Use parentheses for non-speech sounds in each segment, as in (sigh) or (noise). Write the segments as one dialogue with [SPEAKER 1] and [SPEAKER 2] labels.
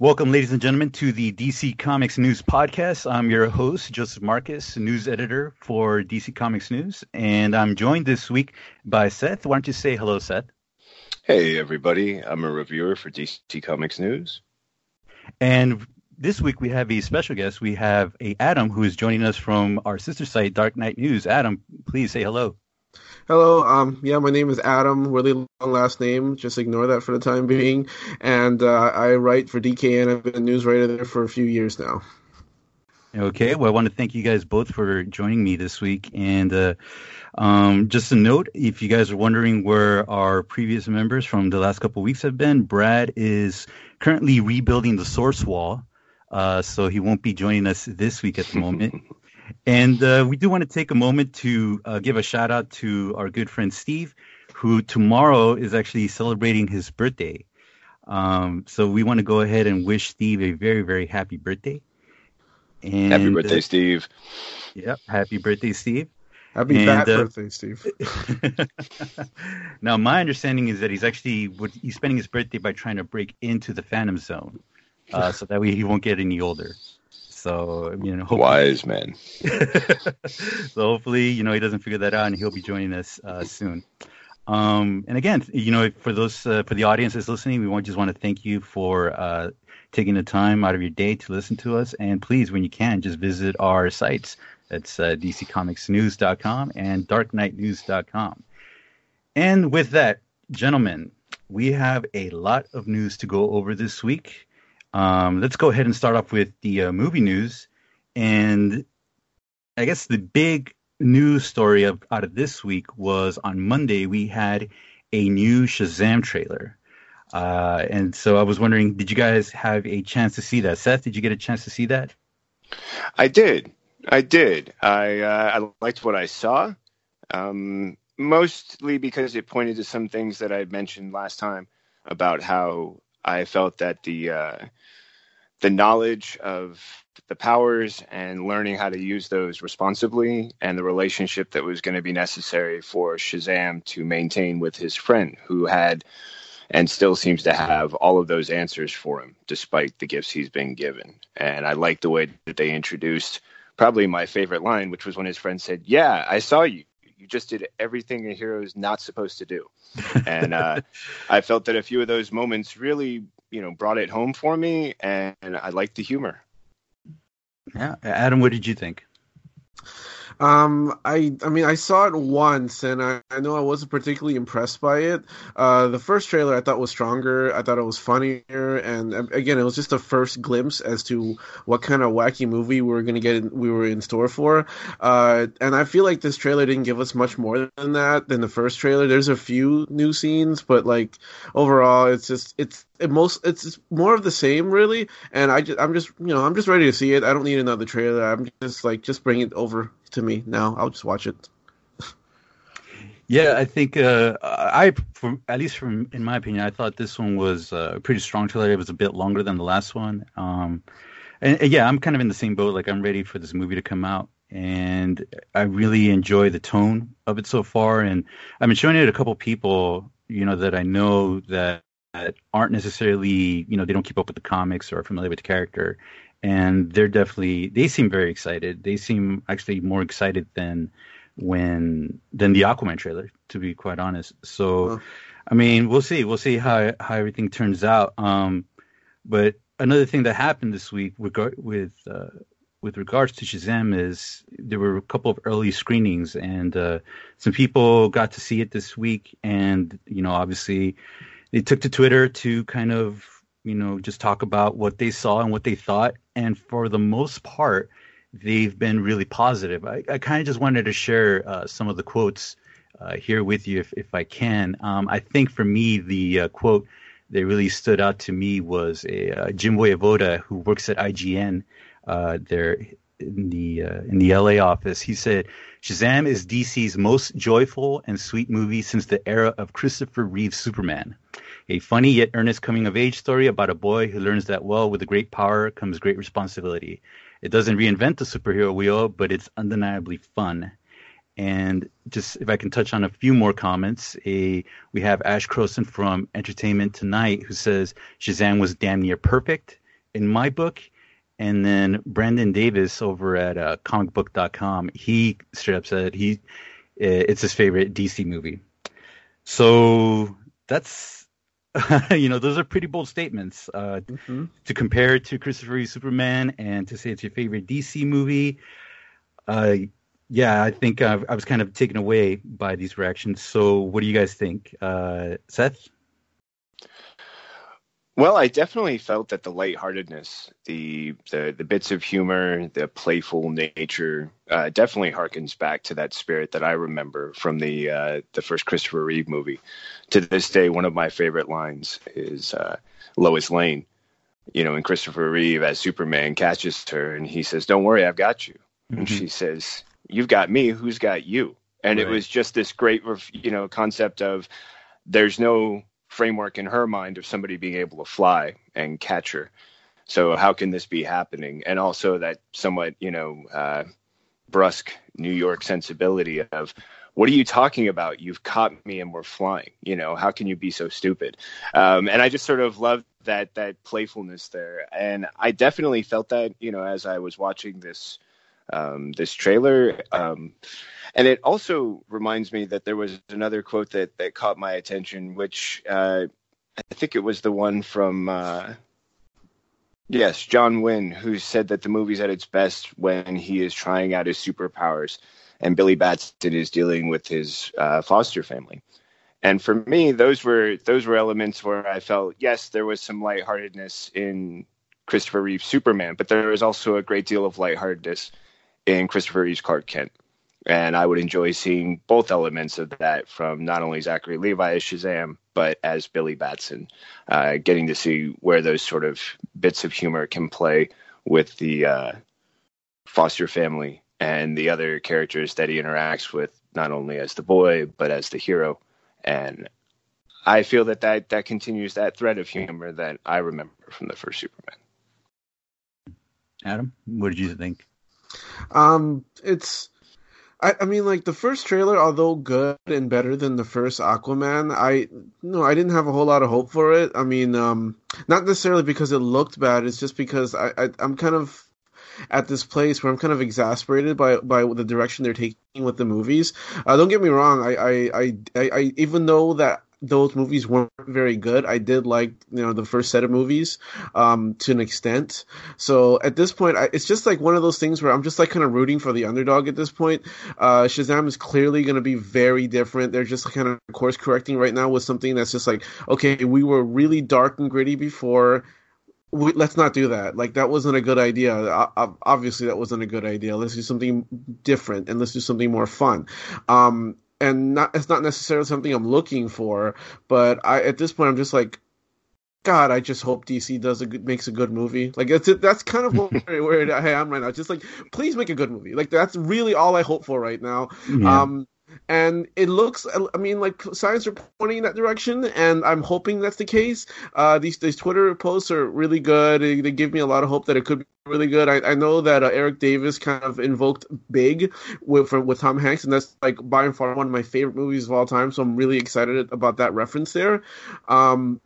[SPEAKER 1] Welcome, ladies and gentlemen, to the DC Comics News Podcast. I'm your host, Joseph Marcus, news editor for DC Comics News, and I'm joined this week by Seth. Why don't you say hello, Seth?
[SPEAKER 2] Hey, everybody. I'm a reviewer for DC Comics News.
[SPEAKER 1] And this week we have a special guest. We have a Adam who is joining us from our sister site, Dark Knight News. Adam, please say hello.
[SPEAKER 3] Hello, um, yeah, my name is Adam. Really long last name. Just ignore that for the time being. And uh, I write for DKN. I've been a news writer there for a few years now.
[SPEAKER 1] Okay, well, I want to thank you guys both for joining me this week. And uh, um, just a note, if you guys are wondering where our previous members from the last couple of weeks have been, Brad is currently rebuilding the source wall, uh, so he won't be joining us this week at the moment. (laughs) And uh, we do want to take a moment to uh, give a shout out to our good friend Steve, who tomorrow is actually celebrating his birthday. Um, so we want to go ahead and wish Steve a very, very happy birthday.
[SPEAKER 2] And, happy birthday, uh, Steve.
[SPEAKER 1] Yep, happy birthday, Steve.
[SPEAKER 3] Happy and, fat uh, birthday, Steve. (laughs)
[SPEAKER 1] now, my understanding is that he's actually he's spending his birthday by trying to break into the Phantom Zone, uh, so that way he won't get any older. So you know,
[SPEAKER 2] wise man. (laughs)
[SPEAKER 1] so hopefully, you know, he doesn't figure that out, and he'll be joining us uh, soon. Um, and again, you know, for those uh, for the audience that's listening, we want, just want to thank you for uh, taking the time out of your day to listen to us. And please, when you can, just visit our sites. That's uh, DCComicsNews.com and DarkKnightNews.com. And with that, gentlemen, we have a lot of news to go over this week. Um, let's go ahead and start off with the uh, movie news. And I guess the big news story of, out of this week was on Monday, we had a new Shazam trailer. Uh, and so I was wondering, did you guys have a chance to see that? Seth, did you get a chance to see that?
[SPEAKER 2] I did. I did. I uh, I liked what I saw, um, mostly because it pointed to some things that I mentioned last time about how I felt that the uh, the knowledge of the powers and learning how to use those responsibly and the relationship that was going to be necessary for Shazam to maintain with his friend who had and still seems to have all of those answers for him despite the gifts he's been given. And I like the way that they introduced probably my favorite line, which was when his friend said, Yeah, I saw you. You just did everything a hero is not supposed to do. (laughs) and uh, I felt that a few of those moments really you know brought it home for me, and I liked the humor.
[SPEAKER 1] Yeah, Adam, what did you think?
[SPEAKER 3] Um, I I mean I saw it once and I, I know I wasn't particularly impressed by it. Uh, the first trailer I thought was stronger. I thought it was funnier, and um, again it was just a first glimpse as to what kind of wacky movie we were gonna get. In, we were in store for. Uh, and I feel like this trailer didn't give us much more than that than the first trailer. There's a few new scenes, but like overall, it's just it's it most it's more of the same really. And i just i'm just you know i'm just ready to see it. I don't need another trailer. I'm just like just bring it over to me now. I'll just watch it. (laughs)
[SPEAKER 1] Yeah i think uh i from at least from in my opinion i thought this one was uh, a pretty strong trailer. It was a bit longer than the last one. Um and, and yeah i'm kind of in the same boat. Like i'm ready for this movie to come out. And i really enjoy the tone of it so far. And i've been showing it to a couple people you know that i know that that aren't necessarily, you know, they don't keep up with the comics or are familiar with the character, and they're definitely they seem very excited. They seem actually more excited than when than the Aquaman trailer, to be quite honest. So, huh. I mean, we'll see. We'll see how how everything turns out. Um, but another thing that happened this week with with uh, with regards to Shazam is there were a couple of early screenings, and uh, some people got to see it this week, and you know, obviously they took to Twitter to kind of you know just talk about what they saw and what they thought, and for the most part, they've been really positive. I, I kind of just wanted to share uh, some of the quotes uh, here with you, if if I can. Um, I think for me, the uh, quote that really stood out to me was a uh, Jim Vejvoda who works at IGN. Uh, there in the uh, in the LA office, he said Shazam is DC's most joyful and sweet movie since the era of Christopher Reeve's Superman. A funny yet earnest coming of age story about a boy who learns that, well, with a great power comes great responsibility. It doesn't reinvent the superhero wheel, but it's undeniably fun. And just if I can touch on a few more comments, a, we have Ash Crossan from Entertainment Tonight who says Shazam was damn near perfect. in my book. And then Brandon Davis over at uh, comicbook.com, he straight up said he it's his favorite DC movie. So that's (laughs) you know those are pretty bold statements uh, mm-hmm. to compare to Christopher Reeve Superman and to say it's your favorite DC movie. Uh, yeah, I think I was kind of taken away by these reactions. So, what do you guys think, uh, Seth?
[SPEAKER 2] Well, I definitely felt that the lightheartedness, the the, the bits of humor, the playful nature, uh, definitely harkens back to that spirit that I remember from the uh, the first Christopher Reeve movie. To this day, one of my favorite lines is uh, Lois Lane. You know, and Christopher Reeve as Superman catches her, and he says, "Don't worry, I've got you," mm-hmm. and she says, "You've got me. Who's got you?" And right. it was just this great, you know, concept of there's no framework in her mind of somebody being able to fly and catch her. So how can this be happening? And also that somewhat, you know, uh, brusque New York sensibility of what are you talking about? You've caught me and we're flying. You know, how can you be so stupid? Um, and I just sort of loved that that playfulness there, and I definitely felt that, you know, as I was watching this um, this trailer. Um, and it also reminds me that there was another quote that, that caught my attention, which uh, I think it was the one from, uh, yes, John Wynn, who said that the movie's at its best when he is trying out his superpowers and Billy Batson is dealing with his uh, foster family. And for me, those were those were elements where I felt yes, there was some lightheartedness in Christopher Reeve's Superman, but there was also a great deal of lightheartedness in Christopher Reeve's Clark Kent. And I would enjoy seeing both elements of that from not only Zachary Levi as Shazam, but as Billy Batson, uh, getting to see where those sort of bits of humor can play with the uh, foster family and the other characters that he interacts with, not only as the boy, but as the hero. And I feel that that, that continues that thread of humor that I remember from the first Superman.
[SPEAKER 1] Adam, what did you think?
[SPEAKER 3] Um, it's. I, I mean, like the first trailer, although good and better than the first Aquaman, I no, I didn't have a whole lot of hope for it. I mean, um, not necessarily because it looked bad. It's just because I, I I'm kind of at this place where I'm kind of exasperated by by the direction they're taking with the movies. Uh, don't get me wrong. I, I I, I even though that those movies weren't very good. I did like you know the first set of movies um, to an extent. So at this point, I, it's just like one of those things where I'm just like kind of rooting for the underdog at this point. Uh, Shazam is clearly going to be very different. They're just kind of course correcting right now with something that's just like okay, we were really dark and gritty before. We, let's not do that. Like that wasn't a good idea. Obviously, that wasn't a good idea. Let's do something different and let's do something more fun. Um, and not it's not necessarily something I'm looking for, but I at this point I'm just like, God, I just hope DC does a good, makes a good movie. Like that's that's kind of where, (laughs) where I am right now. Just like, please make a good movie. Like that's really all I hope for right now. Yeah. Um, and it looks i mean like signs are pointing in that direction and i'm hoping that's the case. Uh, these these twitter posts are really good. They, they, give me a lot of hope that it could be really good. I, I know that uh, erik davis kind of invoked big with with tom hanks and that's like by and far one of my favorite movies of all time so i'm really excited about that reference there. Um,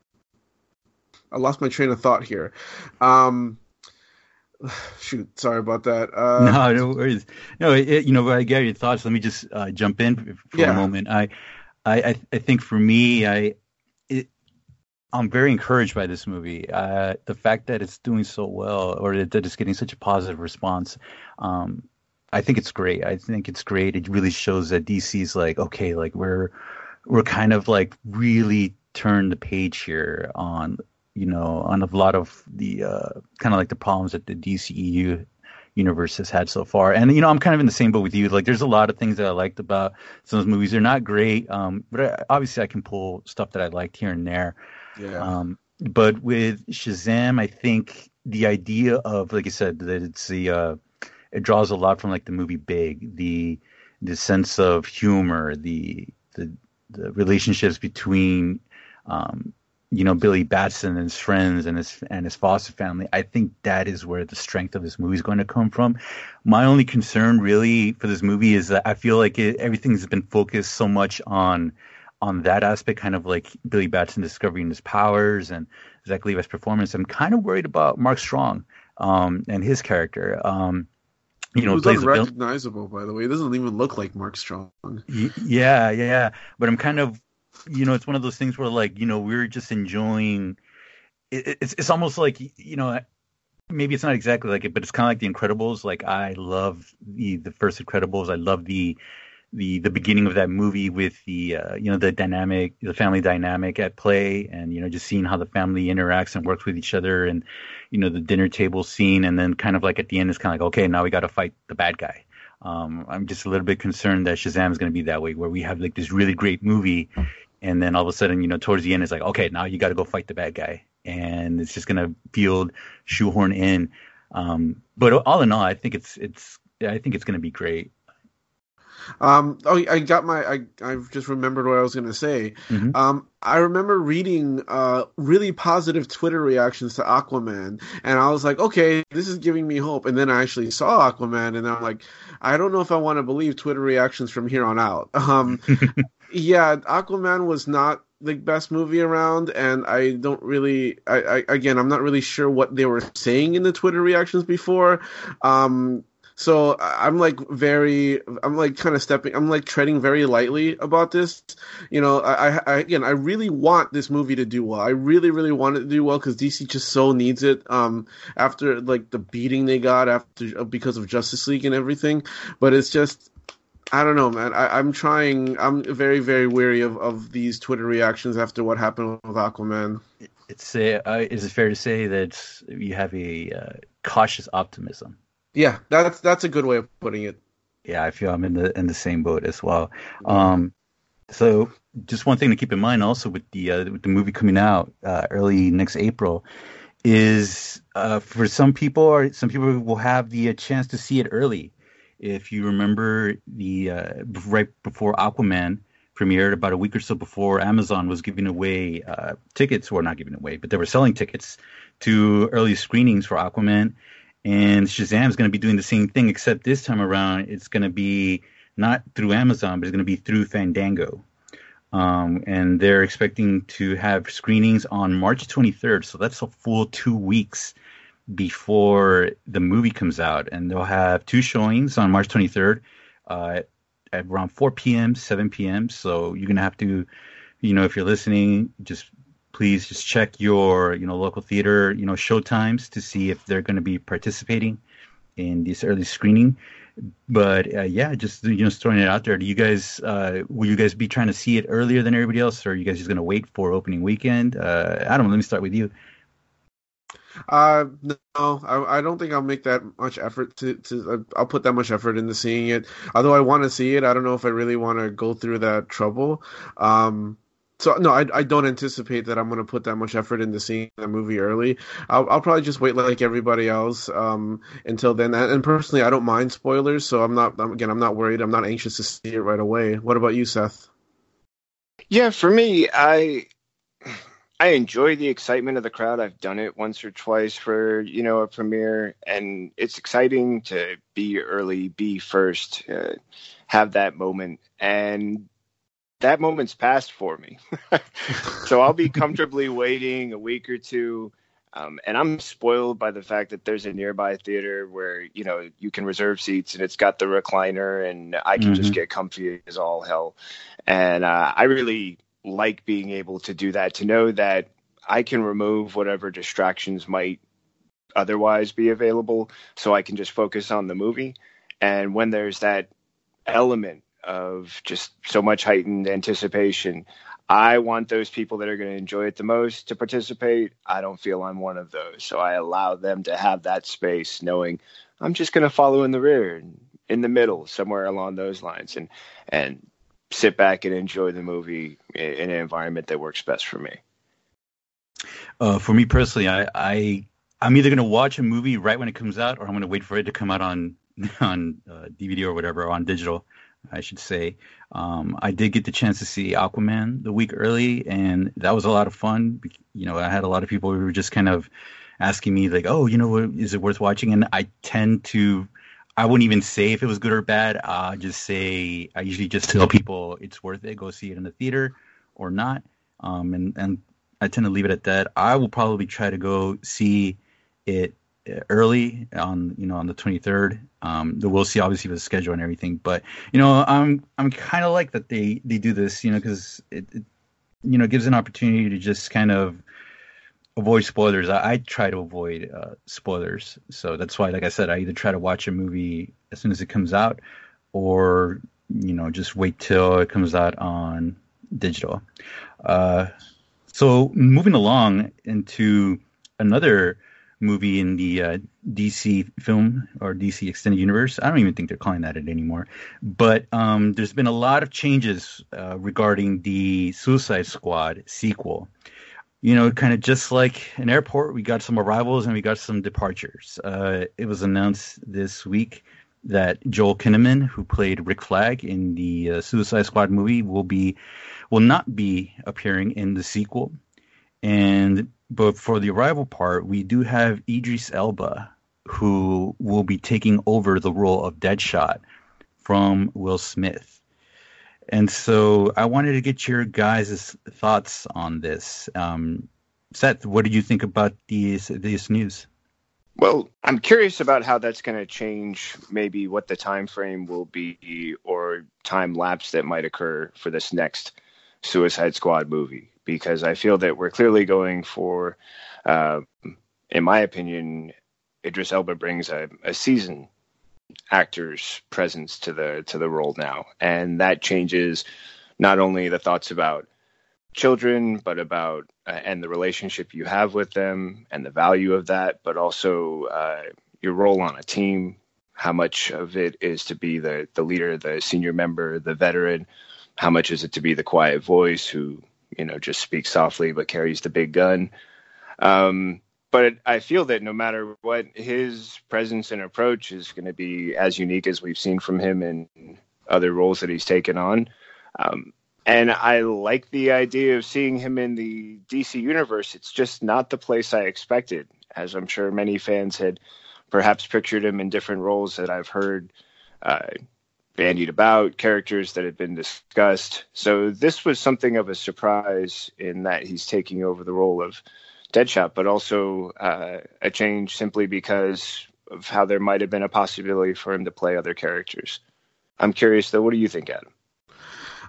[SPEAKER 3] i lost my train of thought here. Um, (sighs) shoot sorry about that. Uh, (laughs)
[SPEAKER 1] no no worries. No it, you know i get your thoughts. Let me just uh, jump in for yeah. a moment. I, I i think for me i it, i'm very encouraged by this movie. Uh, the fact that it's doing so well or that it's getting such a positive response um, i think it's great. I think it's great. It really shows that dc's like okay like we're we're kind of like really turned the page here on you know, on a lot of the uh, kind of like the problems that the DCEU universe has had so far. And you know, I'm kind of in the same boat with you. Like, there's a lot of things that I liked about some of those movies. They're not great, um, but I, obviously I can pull stuff that I liked here and there. Yeah. Um, but with Shazam, I think the idea of, like I said, that it's the uh, it draws a lot from like the movie Big, the the sense of humor, the the the relationships between um, you know Billy Batson and his friends and his and his foster family. I think that is where the strength of this movie is going to come from. My only concern, really, for this movie is that I feel like it, everything's been focused so much on on that aspect, kind of like Billy Batson discovering his powers and Zach Levi's performance. I'm kind of worried about Mark Strong um, and his character. Um,
[SPEAKER 3] you know, Who's unrecognizable, by the way. He doesn't even look like Mark Strong.
[SPEAKER 1] Yeah, Yeah, yeah. But I'm kind of, you know, it's one of those things where, like, you know, we're just enjoying. It, it's it's almost like you know, maybe it's not exactly like it, but it's kind of like The Incredibles. Like, I love the the first Incredibles. I love the the the beginning of that movie with the uh, you know the dynamic the family dynamic at play and you know just seeing how the family interacts and works with each other and you know the dinner table scene and then kind of like at the end it's kind of like okay now we got to fight the bad guy um, i'm just a little bit concerned that shazam is going to be that way where we have like this really great movie and then all of a sudden you know towards the end it's like okay now you got to go fight the bad guy and it's just going to feel shoehorn in um, but all in all i think it's it's i think it's going to be great
[SPEAKER 3] um, oh, I got my. I I've just remembered what I was going to say. Mm-hmm. Um, I remember reading uh, really positive Twitter reactions to Aquaman, and I was like, okay, this is giving me hope. And then I actually saw Aquaman, and I'm like, I don't know if I want to believe Twitter reactions from here on out. (laughs) Um, yeah, Aquaman was not the best movie around, and I don't really. I, I again, I'm not really sure what they were saying in the Twitter reactions before. Um, so I'm like very, I'm like kind of stepping, I'm like treading very lightly about this. You know, I, I again, I really want this movie to do well. I really, really want it to do well because DC just so needs it. Um, after like the beating they got after because of Justice League and everything, but it's just. I don't know, man. I, am trying. I'm very, very weary of, of these Twitter reactions after what happened with Aquaman.
[SPEAKER 1] It's uh, is it fair to say that you have a uh, cautious optimism?
[SPEAKER 3] Yeah, that's that's a good way of putting it.
[SPEAKER 1] Yeah, I feel I'm in the in the same boat as well. Um, so just one thing to keep in mind also with the uh, with the movie coming out uh, early next April is uh, for some people or some people will have the uh, chance to see it early. If you remember the uh, right before Aquaman premiered, about a week or so before, Amazon was giving away uh, tickets, or not giving away, but they were selling tickets to early screenings for Aquaman and Shazam is going to be doing the same thing, except this time around it's going to be not through Amazon, but it's going to be through Fandango. Um, and they're expecting to have screenings on March 23rd, so that's a full two weeks before the movie comes out. And they'll have two showings on March 23rd uh, at around 4 p.m., 7 p.m. So you're to have to, you know, if you're listening, just please just check your you know local theater you know show times to see if they're going to be participating in this early screening but uh, yeah just you know throwing it out there do you guys uh, will you guys be trying to see it earlier than everybody else or are you guys just going to wait for opening weekend uh, adam let me start with you
[SPEAKER 3] uh no, I, I don't think I'll make that much effort to to. I'll put that much effort into seeing it. Although I want to see it, I don't know if I really want to go through that trouble. Um, so no, I, I don't anticipate that I'm going to put that much effort into seeing the movie early. I'll, I'll probably just wait like everybody else um, until then. And personally, I don't mind spoilers, so I'm not. Again, I'm not worried. I'm not anxious to see it right away. What about you, Seth?
[SPEAKER 2] Yeah, for me, I I enjoy the excitement of the crowd. I've done it once or twice for you know a premiere, and it's exciting to be early, be first, uh, have that moment. And that moment's passed for me. (laughs) so I'll be (laughs) comfortably waiting a week or two. Um, and I'm spoiled by the fact that there's a nearby theater where you know you can reserve seats and it's got the recliner and I can mm-hmm. just get comfy as all hell. And uh, I really like being able to do that to know that I can remove whatever distractions might otherwise be available, so I can just focus on the movie. And when there's that element of just so much heightened anticipation. I want those people that are going to enjoy it the most to participate. I don't feel I'm one of those. So I allow them to have that space, knowing I'm just going to follow in the rear, in the middle, somewhere along those lines, and and sit back and enjoy the movie in an environment that works best for me.
[SPEAKER 1] Uh, for me personally, I, I I'm either going to watch a movie right when it comes out, or I'm going to wait for it to come out on (laughs) on uh, DVD or whatever, on digital. I should say. Um, I did get the chance to see Aquaman the week early, and that was a lot of fun. You know, I had a lot of people who were just kind of asking me like, "Oh, you know, is it worth watching?" And I tend to, I wouldn't even say if it was good or bad. I just say I usually just tell people it's worth it. Go see it in the theater, or not. Um, and and I tend to leave it at that. I will probably try to go see it early on you know on the 23rd um we'll see obviously the schedule and everything but you know i'm i'm kind of like that they they do this you know because it, it, you know gives an opportunity to just kind of avoid spoilers i, I try to avoid uh, spoilers so that's why like i said i either try to watch a movie as soon as it comes out or you know just wait till it comes out on digital uh so moving along into another movie in the uh, DC film or DC extended universe. I don't even think they're calling that it anymore. But um, there's been a lot of changes uh, regarding the Suicide Squad sequel. You know, kind of just like an airport, we got some arrivals and we got some departures. Uh, it was announced this week that Joel Kinnaman, who played Rick Flag in the uh, Suicide Squad movie, will be will not be appearing in the sequel. And but for the arrival part, we do have Idris Elba, who will be taking over the role of Deadshot from Will Smith. And so I wanted to get your guys' thoughts on this. Um, Seth, what did you think about these this news?
[SPEAKER 2] Well, I'm curious about how that's going to change maybe what the time frame will be or time lapse that might occur for this next Suicide Squad movie because I feel that we're clearly going for, uh, in my opinion, Idris Elba brings a, a seasoned actor's presence to the to the role now, and that changes not only the thoughts about children, but about uh, and the relationship you have with them and the value of that, but also uh, your role on a team. How much of it is to be the the leader, the senior member, the veteran? How much is it to be the quiet voice who you know just speaks softly but carries the big gun. Um, but I feel that no matter what, his presence and approach is going to be as unique as we've seen from him in other roles that he's taken on. Um, and I like the idea of seeing him in the DC universe. It's just not the place I expected, as I'm sure many fans had perhaps pictured him in different roles that I've heard uh, bandied about, characters that had been discussed. So this was something of a surprise in that he's taking over the role of Deadshot, but also uh, a change simply because of how there might have been a possibility for him to play other characters. I'm curious though, what do you think, Adam?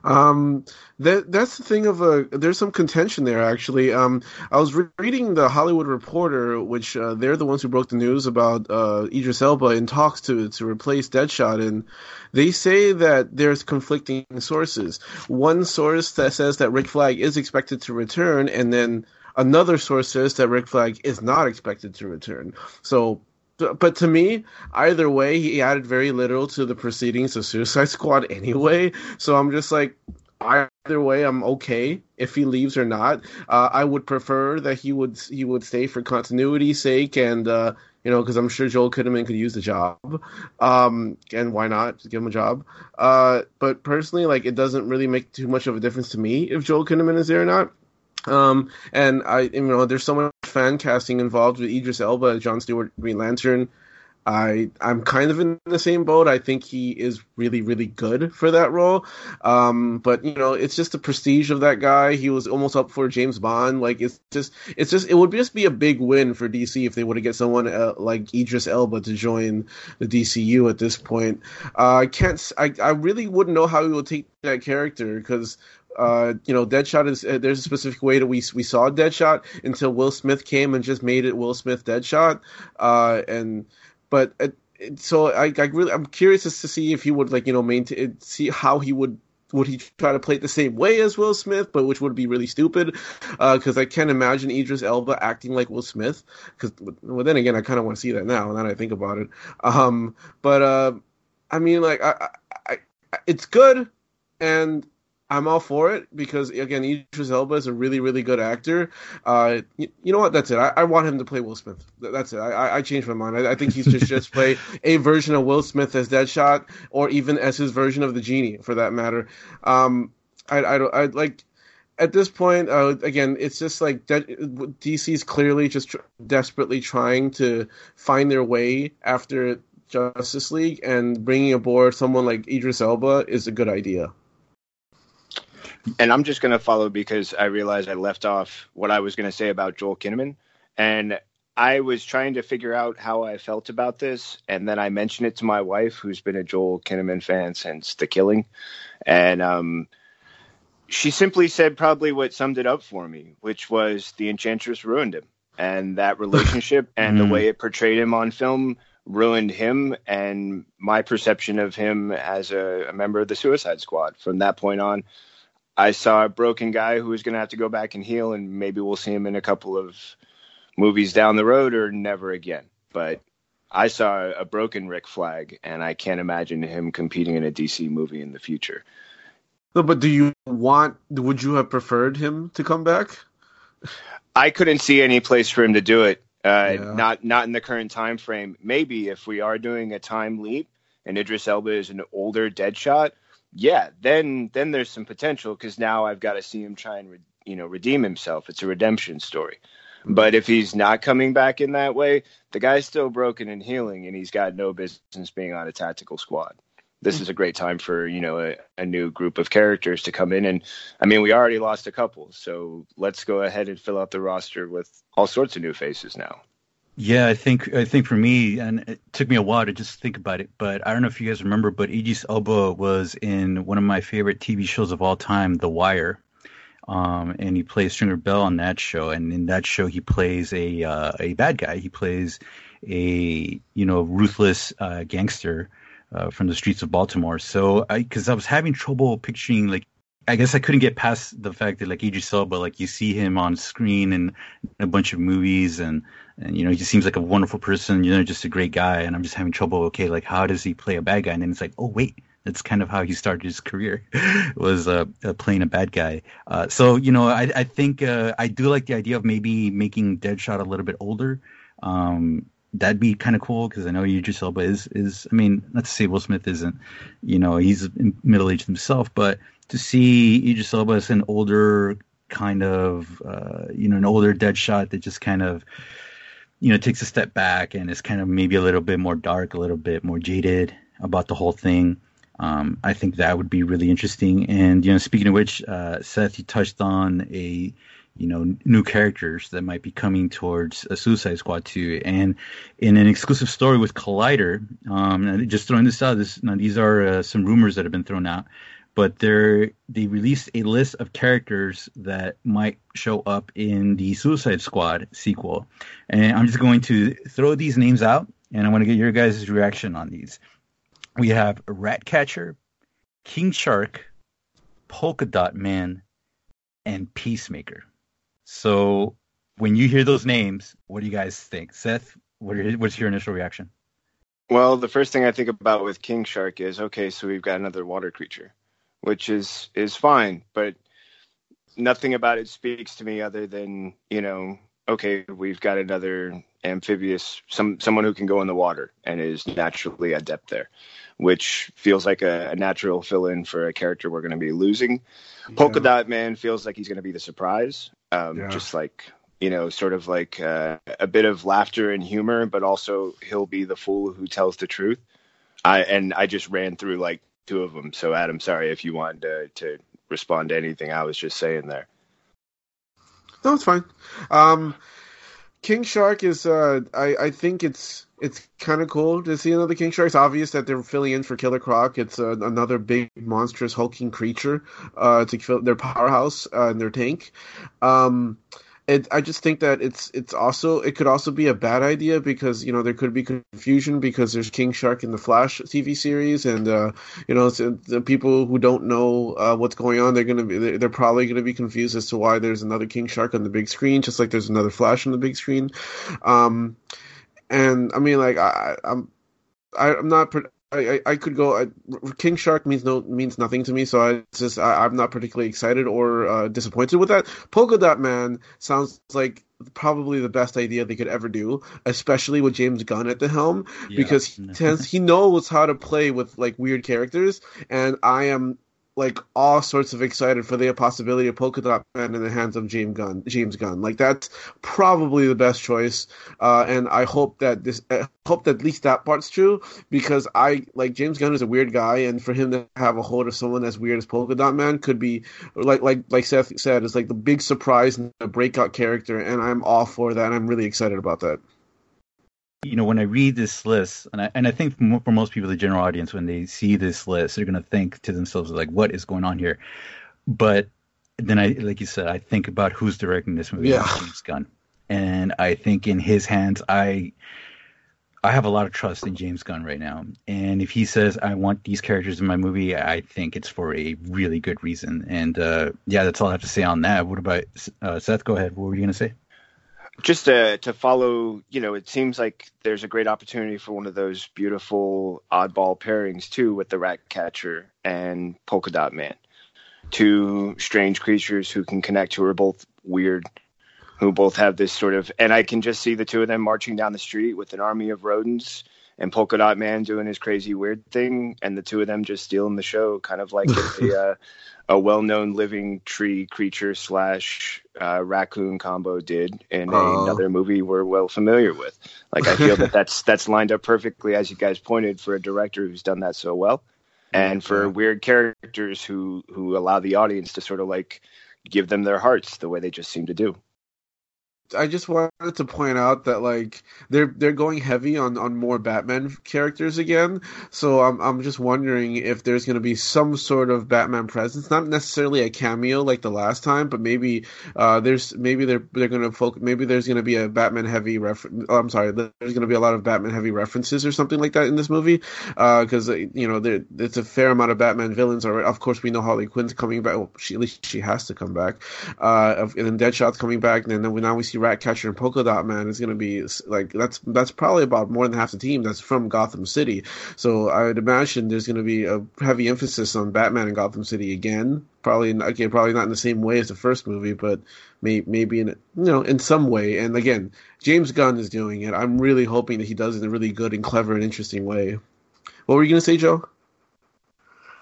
[SPEAKER 3] Um, that that's the thing of a there's some contention there actually. Um, I was re- reading the Hollywood Reporter, which uh, they're the ones who broke the news about uh, Idris Elba in talks to to replace Deadshot, and they say that there's conflicting sources. One source that says that Rick Flag is expected to return, and then another source says that Rick Flag is not expected to return. So but to me, either way, he added very little to the proceedings of Suicide Squad (laughs) anyway. So I'm just like, either way, I'm okay if he leaves or not. Uh, I would prefer that he would he would stay for continuity's sake, and uh, you know, because I'm sure Joel Kinnaman could use the job. Um, and why not Just give him a job? Uh, but personally, like, it doesn't really make too much of a difference to me if Joel Kinnaman is there or not. Um, and I, you know, there's so much fan casting involved with Idris Elba, John Stewart, Green Lantern. I I'm kind of in the same boat. I think he is really really good for that role. Um, but you know, it's just the prestige of that guy. He was almost up for James Bond. Like it's just it's just it would just be a big win for DC if they were to get someone uh, like Idris Elba to join the DCU at this point. Uh, I can't. I I really wouldn't know how he would take that character because uh, you know, Deadshot is uh, there's a specific way that we we saw Deadshot until Will Smith came and just made it Will Smith Deadshot, uh, and but uh, so I, I really I'm curious as to see if he would like you know maintain see how he would would he try to play it the same way as Will Smith, but which would be really stupid because uh, I can't imagine Idris Elba acting like Will Smith. Because well, then again, I kind of want to see that now. Now that I think about it, um, but uh, I mean, like I, I, I, it's good, and I'm all for it because again, Idris Elba is a really, really good actor. Uh, you, you, know what? That's it. I, I, want him to play Will Smith. That's it. I, I changed my mind. I, I think he's just just play a version of Will Smith as Deadshot, or even as his version of the genie, for that matter. Um, I, I, I like at this point, uh, again, it's just like DC's clearly just tr- desperately trying to find their way after Justice League, and bringing aboard someone like Idris Elba is a good idea.
[SPEAKER 2] And I'm just going to follow because I realized I left off what I was going to say about Joel Kinnaman, and I was trying to figure out how I felt about this, and then I mentioned it to my wife, who's been a Joel Kinnaman fan since The Killing, and um, she simply said probably what summed it up for me, which was the Enchantress ruined him, and that relationship (laughs) and the mm. way it portrayed him on film ruined him and my perception of him as a, a member of the Suicide Squad. From that point on, I saw a broken guy who was going to have to go back and heal, and maybe we'll see him in a couple of movies down the road or never again. But I saw a broken Rick Flag, and I can't imagine him competing in a DC movie in the future.
[SPEAKER 3] No, but do you want? Would you have preferred him to come back?
[SPEAKER 2] I couldn't see any place for him to do it. Uh, yeah. Not not in the current time frame. Maybe if we are doing a time leap and Idris Elba is an older Deadshot, yeah, then then there's some potential because now I've got to see him try and re- you know redeem himself. It's a redemption story. Mm-hmm. But if he's not coming back in that way, the guy's still broken and healing, and he's got no business being on a tactical squad. This is a great time for you know a, a new group of characters to come in, and I mean we already lost a couple, so let's go ahead and fill out the roster with all sorts of new faces now.
[SPEAKER 1] Yeah, I think I think for me, and it took me a while to just think about it, but I don't know if you guys remember, but Idris Elba was in one of my favorite TV shows of all time, The Wire um, and he plays Stringer Bell on that show. And in that show, he plays a uh, a bad guy. He plays a you know ruthless uh, gangster uh, from the streets of Baltimore. So, because I, I, was having trouble picturing like. I guess I couldn't get past the fact that like Idris Elba, like you see him on screen in a bunch of movies, and and you know he seems like a wonderful person, you know, just a great guy. And I'm just having trouble. Okay, like how does he play a bad guy? And then it's like, oh wait, that's kind of how he started his career, (laughs) was uh, uh, playing a bad guy. Uh, so you know, I, I think uh, I do like the idea of maybe making Deadshot a little bit older. Um, that'd be kind of cool because I know Idris Elba is is. I mean, not to say Will Smith isn't, you know, he's middle aged himself, but to see Idris Elba as an older kind of, uh, you know, an older Deadshot that just kind of you know takes a step back and is kind of maybe a little bit more dark, a little bit more jaded about the whole thing. Um, I think that would be really interesting. And you know, speaking of which, uh, Seth, you touched on a you know new characters that might be coming towards a Suicide Squad 2, and in an exclusive story with Collider, um, just throwing this out, this now these are uh, some rumors that have been thrown out, but they they released a list of characters that might show up in the Suicide Squad sequel, and I'm just going to throw these names out, and I want to get your guys' reaction on these we have Ratcatcher, King Shark, Polka Dot Man, and Peacemaker. So when you hear those names, what do you guys think? Seth, what what's your initial reaction?
[SPEAKER 2] Well, the first thing I think about with King Shark is okay, so we've got another water creature, which is is fine, but nothing about it speaks to me other than you know, okay, we've got another amphibious, some someone who can go in the water and is naturally adept there which feels like a, a natural fill in for a character we're going to be losing. Yeah. Polka Dot Man feels like he's going to be the surprise, um, yeah. just like you know, sort of like uh, a bit of laughter and humor, but also he'll be the fool who tells the truth. I and I just ran through like two of them. So Adam, sorry if you wanted to, to respond to anything I was just saying there.
[SPEAKER 3] No, it's fine. Um, King Shark is uh, I I think it's it's kind of cool to see another King Shark. It's obvious that they're filling in for Killer Croc. It's uh, another big, monstrous, hulking creature uh, to fill their powerhouse uh, and their tank. Um, it, I just think that it's it's also it could also be a bad idea because you know there could be confusion because there's King Shark in the Flash TV series and uh, you know the people who don't know uh, what's going on they're gonna be they're probably gonna be confused as to why there's another King Shark on the big screen just like there's another Flash on the big screen. Um, and I mean, like I, I'm, I, I'm not. I, I could go. I, King Shark means no means nothing to me, so I just I, am not particularly excited or uh, disappointed with that. Polka Dot Man sounds like probably the best idea they could ever do, especially with James Gunn at the helm, yeah. because he (laughs) tends he knows how to play with like weird characters, and I am like all sorts of excited for the possibility of Polka Dot Man in the hands of James Gunn. James Gunn, like that's probably the best choice, uh, and I hope that this, I hope that at least that part's true because I like James Gunn is a weird guy, and for him to have a hold of someone as weird as Polka Dot Man could be like like like Seth said, it's like the big surprise and a breakout character, and I'm all for that. I'm really excited about that
[SPEAKER 1] you know, when I read this list, and I and I think for, most people, the general audience, when they see this list, they're going to think to themselves like, "What is going on here?" But then I, like you said, I think about who's directing this movie,
[SPEAKER 3] yeah.
[SPEAKER 1] James Gunn, and I think in his hands, I I have a lot of trust in James Gunn right now. And if he says I want these characters in my movie, I think it's for a really good reason. And uh, yeah, that's all I have to say on that. What about uh, Seth? Go ahead. What were you going to say?
[SPEAKER 2] Just to to follow, you know, it seems like there's a great opportunity for one of those beautiful oddball pairings too with the rat catcher and Polka Dot Man. Two strange creatures who can connect, who are both weird, who both have this sort of, and I can just see the two of them marching down the street with an army of rodents and Polka Dot Man doing his crazy weird thing, and the two of them just stealing the show, kind of like (laughs) a, uh, a well-known living tree creature slash uh, raccoon combo did in uh. another movie we're well familiar with. Like I feel that (laughs) that's that's lined up perfectly, as you guys pointed, for a director who's done that so well, and for weird characters who who allow the audience to sort of like give them their hearts the way they just seem to do.
[SPEAKER 3] I just wanted to point out that like they're they're going heavy on, on more Batman characters again. So I'm I'm just wondering if there's going to be some sort of Batman presence, not necessarily a cameo like the last time, but maybe uh, there's maybe they're they're going to focus. Maybe there's going to be a Batman heavy reference. Oh, I'm sorry, there's going to be a lot of Batman heavy references or something like that in this movie because uh, you know there it's a fair amount of Batman villains. Already. Of course, we know Harley Quinn's coming back. Well, she at least she has to come back. Uh, and then Deadshot's coming back, and then we, now we see Ratcatcher and Polka Dot Man is going to be like that's that's probably about more than half the team that's from Gotham City. So I would imagine there's going to be a heavy emphasis on Batman and Gotham City again. Probably again, probably not in the same way as the first movie, but may, maybe in you know in some way. And again, James Gunn is doing it. I'm really hoping that he does it in a really good and clever and interesting way. What were you going to say, Joe?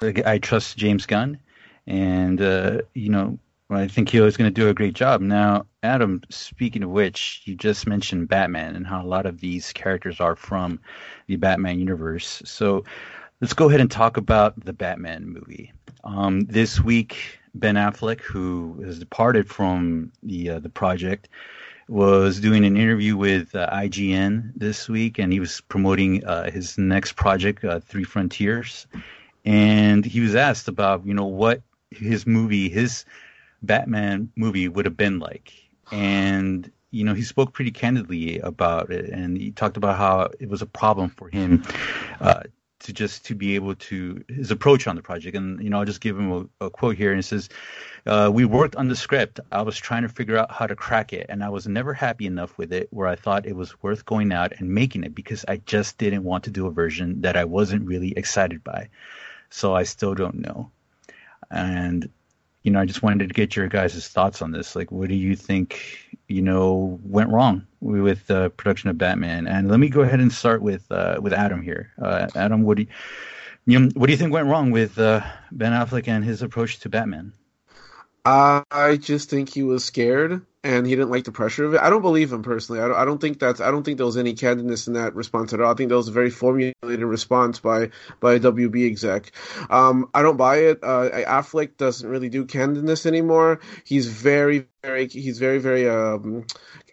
[SPEAKER 1] I trust James Gunn, and uh, you know I think he was going to do a great job. Now, Adam, speaking of which, you just mentioned Batman and how a lot of these characters are from the Batman universe. So let's go ahead and talk about the Batman movie. Um, this week, Ben Affleck, who has departed from the uh, the project, was doing an interview with uh, IGN this week, and he was promoting uh, his next project, uh, Three Frontiers. And he was asked about, you know, what his movie, his Batman movie would have been like. And you know, he spoke pretty candidly about it, and he talked about how it was a problem for him uh, to just to be able to his approach on the project. And you know, I'll just give him a, a quote here, and it says, uh, "We worked on the script. I was trying to figure out how to crack it, and I was never happy enough with it where I thought it was worth going out and making it because I just didn't want to do a version that I wasn't really excited by. So I still don't know." And you know, I just wanted to get your guys' thoughts on this. Like, what do you think, you know, went wrong with the production of Batman? And let me go ahead and start with uh, with Adam here. Uh, Adam, what do you, you know, what do you think went wrong with uh, Ben Affleck and his approach to Batman?
[SPEAKER 3] I just think he was scared and he didn't like the pressure of it. I don't believe him personally. I don't, I don't think that's. I don't think there was any candidness in that response at all. I think that was a very formulated response by by a WB exec. Um, I don't buy it. Uh, Affleck doesn't really do candidness anymore. He's very very he's very very um,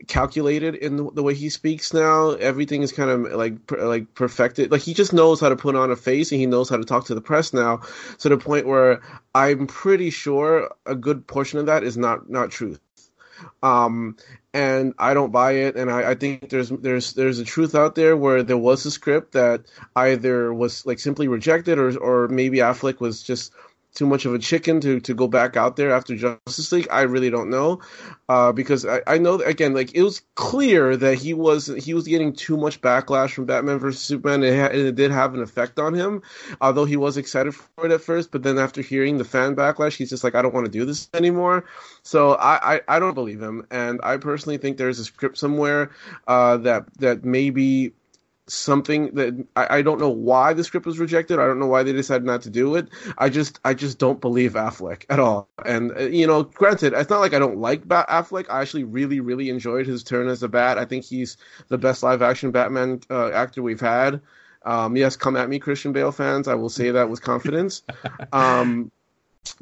[SPEAKER 3] calculated in the, way he speaks now. Everything is kind of like like perfected. Like he just knows how to put on a face and he knows how to talk to the press now. To the point where I'm pretty sure a good portion of that is not not truth. Um, and I don't buy it. And I, I, think there's there's there's a truth out there where there was a script that either was like simply rejected or or maybe Affleck was just too much of a chicken to, to go back out there after Justice League. I really don't know, uh, because I, I know again like it was clear that he was he was getting too much backlash from Batman versus Superman. It, ha- it did have an effect on him, although he was excited for it at first. But then after hearing the fan backlash, he's just like, I don't want to do this anymore. So I, I, I don't believe him, and I personally think there's a script somewhere uh, that that maybe something that I, I, don't know why the script was rejected. I don't know why they decided not to do it. I just I just don't believe Affleck at all. And uh, you know, granted, it's not like I don't like Bat- Affleck. I actually really really enjoyed his turn as a Bat. I think he's the best live action Batman uh, actor we've had. Um, yes, come at me, Christian Bale fans. I will say that with confidence. (laughs) Um,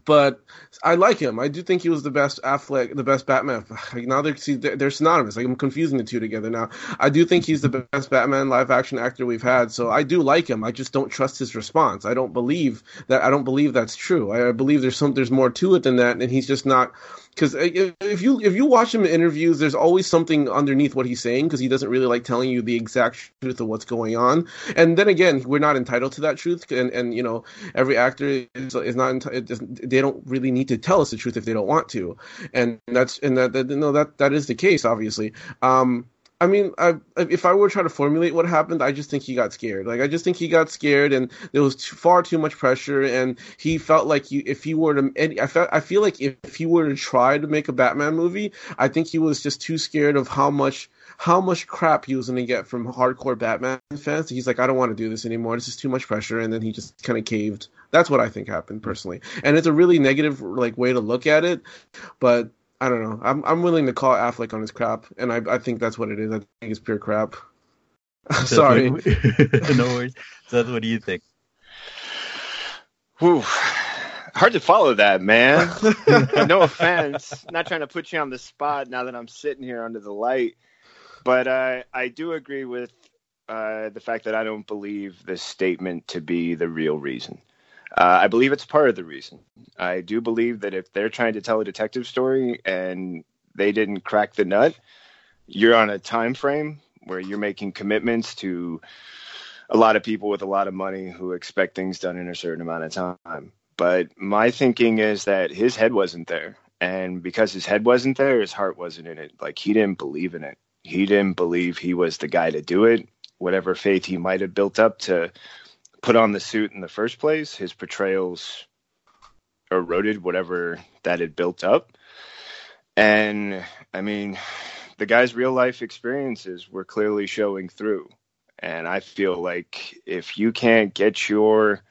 [SPEAKER 3] but I like him. I do think he was the best Affleck, the best Batman. (sighs) now they're see they're synonymous. Like I'm confusing the two together now. I do think he's the best Batman live action actor we've had. So I do like him. I just don't trust his response. I don't believe that. I don't believe that's true. I believe there's some there's more to it than that, and he's just not because if you if you watch him in interviews, there's always something underneath what he's saying because he doesn't really like telling you the exact truth of what's going on. And then again, we're not entitled to that truth, and and you know every actor is, is not they don't really need to tell us the truth if they don't want to, and that's and that, that no that that is the case obviously. Um, I mean, I, if I were trying to formulate what happened, I just think he got scared. Like, I just think he got scared, and there was too, far too much pressure, and he felt like if he were to, I felt, I feel like if, if he were to try to make a Batman movie, I think he was just too scared of how much, how much crap he was going to get from hardcore Batman fans. He's like, I don't want to do this anymore. This is too much pressure, and then he just kind of caved. That's what I think happened personally, and it's a really negative like way to look at it, but I don't know. I'm I'm willing to call Affleck on his crap, and I I think that's what it is. I think it's pure crap. (laughs) Sorry. (laughs)
[SPEAKER 1] no worries. So what do you think?
[SPEAKER 2] Whew. Hard to follow that, man. (laughs) no offense. Not trying to put you on the spot now that I'm sitting here under the light. But uh, I do agree with uh, the fact that I don't believe this statement to be the real reason. Uh, I believe it's part of the reason. I do believe that if they're trying to tell a detective story and they didn't crack the nut, you're on a time frame where you're making commitments to a lot of people with a lot of money who expect things done in a certain amount of time. But my thinking is that his head wasn't there. And because his head wasn't there, his heart wasn't in it. Like he didn't believe in it. He didn't believe he was the guy to do it. Whatever faith he might have built up to put on the suit in the first place, his portrayals eroded whatever that had built up. And I mean, the guy's real life experiences were clearly showing through. And I feel like if you can't get your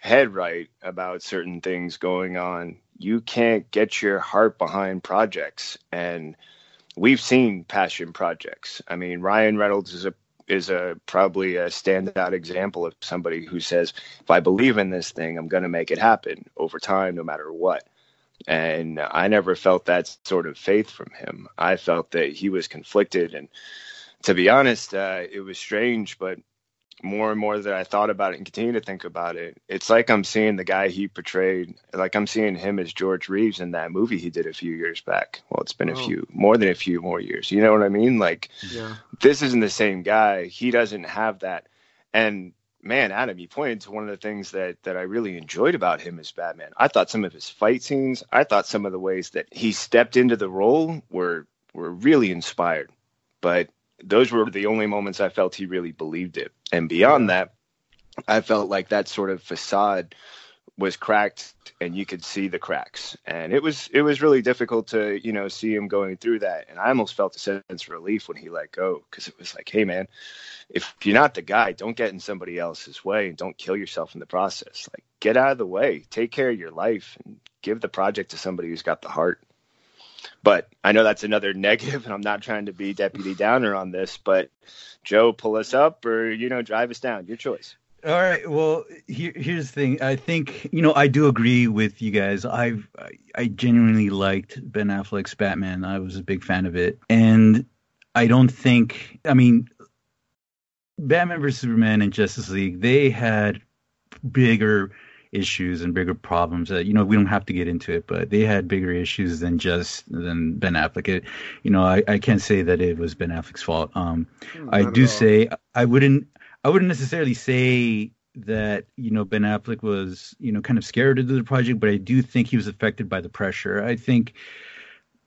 [SPEAKER 2] head right about certain things going on, you can't get your heart behind projects. And we've seen passion projects. I mean, Ryan Reynolds is a is a probably a standout example of somebody who says, if I believe in this thing, I'm going to make it happen over time, no matter what. And I never felt that sort of faith from him. I felt that he was conflicted. And to be honest, uh, it was strange, but more and more that I thought about it and continue to think about it, it's like I'm seeing the guy he portrayed, like I'm seeing him as George Reeves in that movie he did a few years back. Well, it's been oh. a few, more than a few more years. You know what I mean? Like, yeah. this isn't the same guy. He doesn't have that. And man, Adam, you pointed to one of the things that that I really enjoyed about him as Batman. I thought some of his fight scenes, I thought some of the ways that he stepped into the role were were really inspired. But those were the only moments I felt he really believed it. And beyond that, I felt like that sort of facade was cracked and you could see the cracks. And it was it was really difficult to you know see him going through that. And i almost felt a sense of relief when he let go because it was like hey man if you're not the guy don't get in somebody else's way and don't kill yourself in the process. Like get out of the way. Take care of your life and give the project to somebody who's got the heart but I know that's another negative, and I'm not trying to be Deputy Downer on this. But Joe, pull us up or you know drive us down. Your choice.
[SPEAKER 1] All right. Well, here, here's the thing. I think you know I do agree with you guys. I've I, genuinely liked Ben Affleck's Batman. I was a big fan of it, and I don't think. I mean, Batman vs Superman and Justice League. They had bigger issues and bigger problems that you know we don't have to get into it but they had bigger issues than just than ben affleck. It, you know I, I can't say that it was ben affleck's fault. Um hmm, Not i do say i wouldn't i wouldn't necessarily say that you know ben affleck was you know kind of scared to do the project but i do think he was affected by the pressure. I think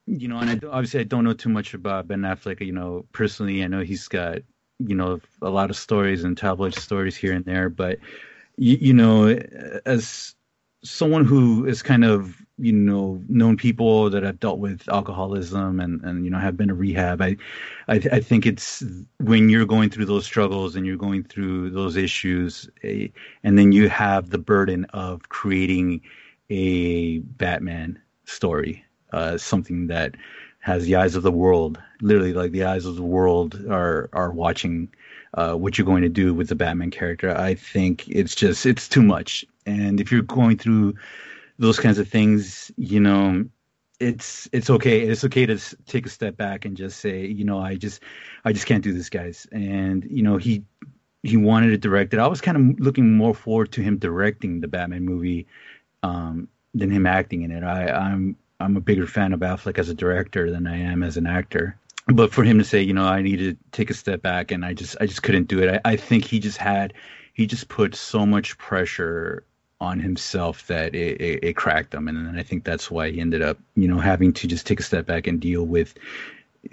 [SPEAKER 1] you know and I, obviously i don't know too much about ben affleck you know personally. I know he's got you know a lot of stories and tabloid stories here and there but you, you know, as someone who is kind of you know known people that have dealt with alcoholism and and you know have been to rehab i i, I think it's when you're going through those struggles and you're going through those issues and then you have the burden of creating a batman story uh, something that has the eyes of the world literally like the eyes of the world are are watching uh, what you're going to do with the batman character i think it's just it's too much and if you're going through those kinds of things, you know, it's it's okay. It's okay to take a step back and just say, you know, I just I just can't do this, guys. And you know, he he wanted it directed. I was kind of looking more forward to him directing the Batman movie um, than him acting in it. I, I'm I'm a bigger fan of Affleck as a director than I am as an actor. But for him to say, you know, I need to take a step back, and I just I just couldn't do it. I, I think he just had he just put so much pressure on himself that it, it, it, cracked him, and then I think that's why he ended up, you know, having to just take a step back and deal with,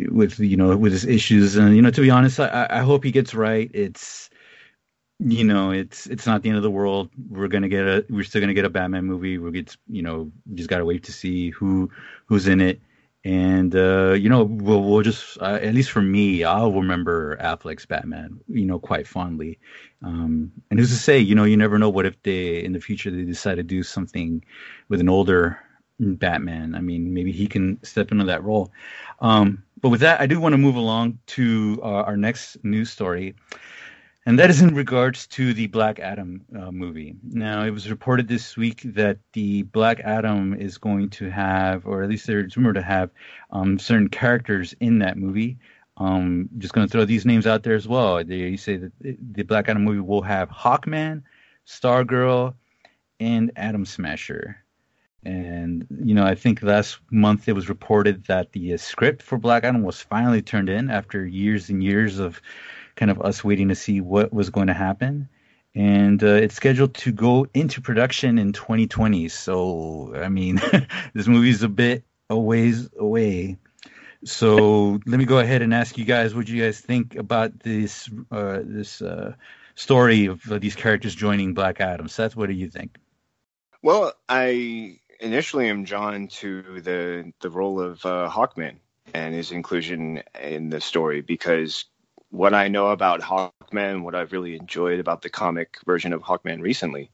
[SPEAKER 1] with you know, with his issues. And you know, to be honest, I, I hope he gets right. It's, you know, it's it's not the end of the world. We're gonna get a, we're still gonna get a Batman movie. We'll get, you know, just gotta wait to see who who's in it and uh, you know we'll, we'll just uh, at least for me i'll remember affleck's batman you know quite fondly. Um, and who's to say you know you never know what if they in the future they decide to do something with an older batman. I mean maybe he can step into that role. Um, but with that i do want to move along to uh, our next news story and that is in regards to the Black Adam uh, movie. Now, it was reported this week that the Black Adam is going to have, or at least there's rumored to have, um, certain characters in that movie. Um, just going to throw these names out there as well. They say that the Black Adam movie will have Hawkman, Stargirl, and Atom Smasher. And you know, I think last month it was reported that the uh, script for Black Adam was finally turned in after years and years of kind of us waiting to see what was going to happen. And uh, it's scheduled to go into production in 2020. So, I mean, (laughs) this movie's a bit a ways away. So let me go ahead and ask you guys what you guys think about this uh, this uh, story of uh, these characters joining Black Adam. Seth, what do you think?
[SPEAKER 2] Well, I initially am drawn to the the role of uh, Hawkman and his inclusion in the story because what I know about Hawkman, what I've really enjoyed about the comic version of Hawkman recently,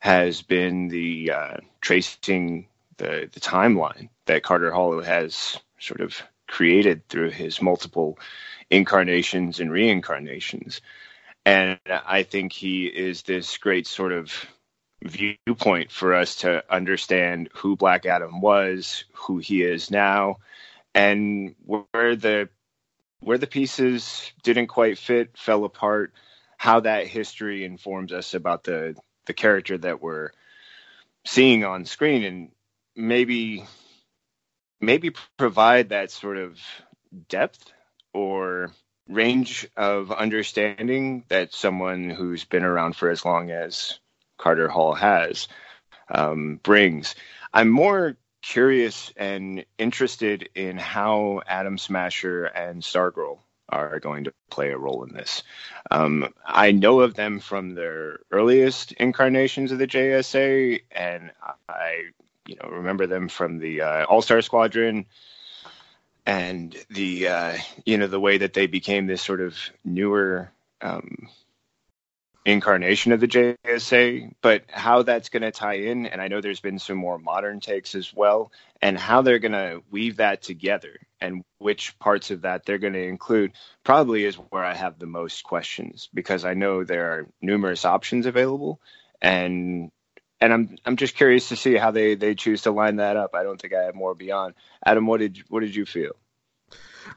[SPEAKER 2] has been the uh, tracing the the timeline that Carter Hall has sort of created through his multiple incarnations and reincarnations. And I think he is this great sort of viewpoint for us to understand who Black Adam was, who he is now, and where the where the pieces didn't quite fit, fell apart, how that history informs us about the the character that we're seeing on screen and maybe maybe provide that sort of depth or range of understanding that someone who's been around for as long as Carter Hall has um, brings. I'm more curious and interested in how Atom Smasher and Stargirl are going to play a role in this. Um, I know of them from their earliest incarnations of the JSA, and I, you know, remember them from the uh, All Star Squadron, and the, uh, you know, the way that they became this sort of newer um, incarnation of the JSA, but how that's going to tie in, and I know there's been some more modern takes as well, and how they're going to weave that together and which parts of that they're going to include probably is where I have the most questions because I know there are numerous options available, and and I'm I'm just curious to see how they they choose to line that up. I don't think I have more beyond. Adam, what did what did you feel?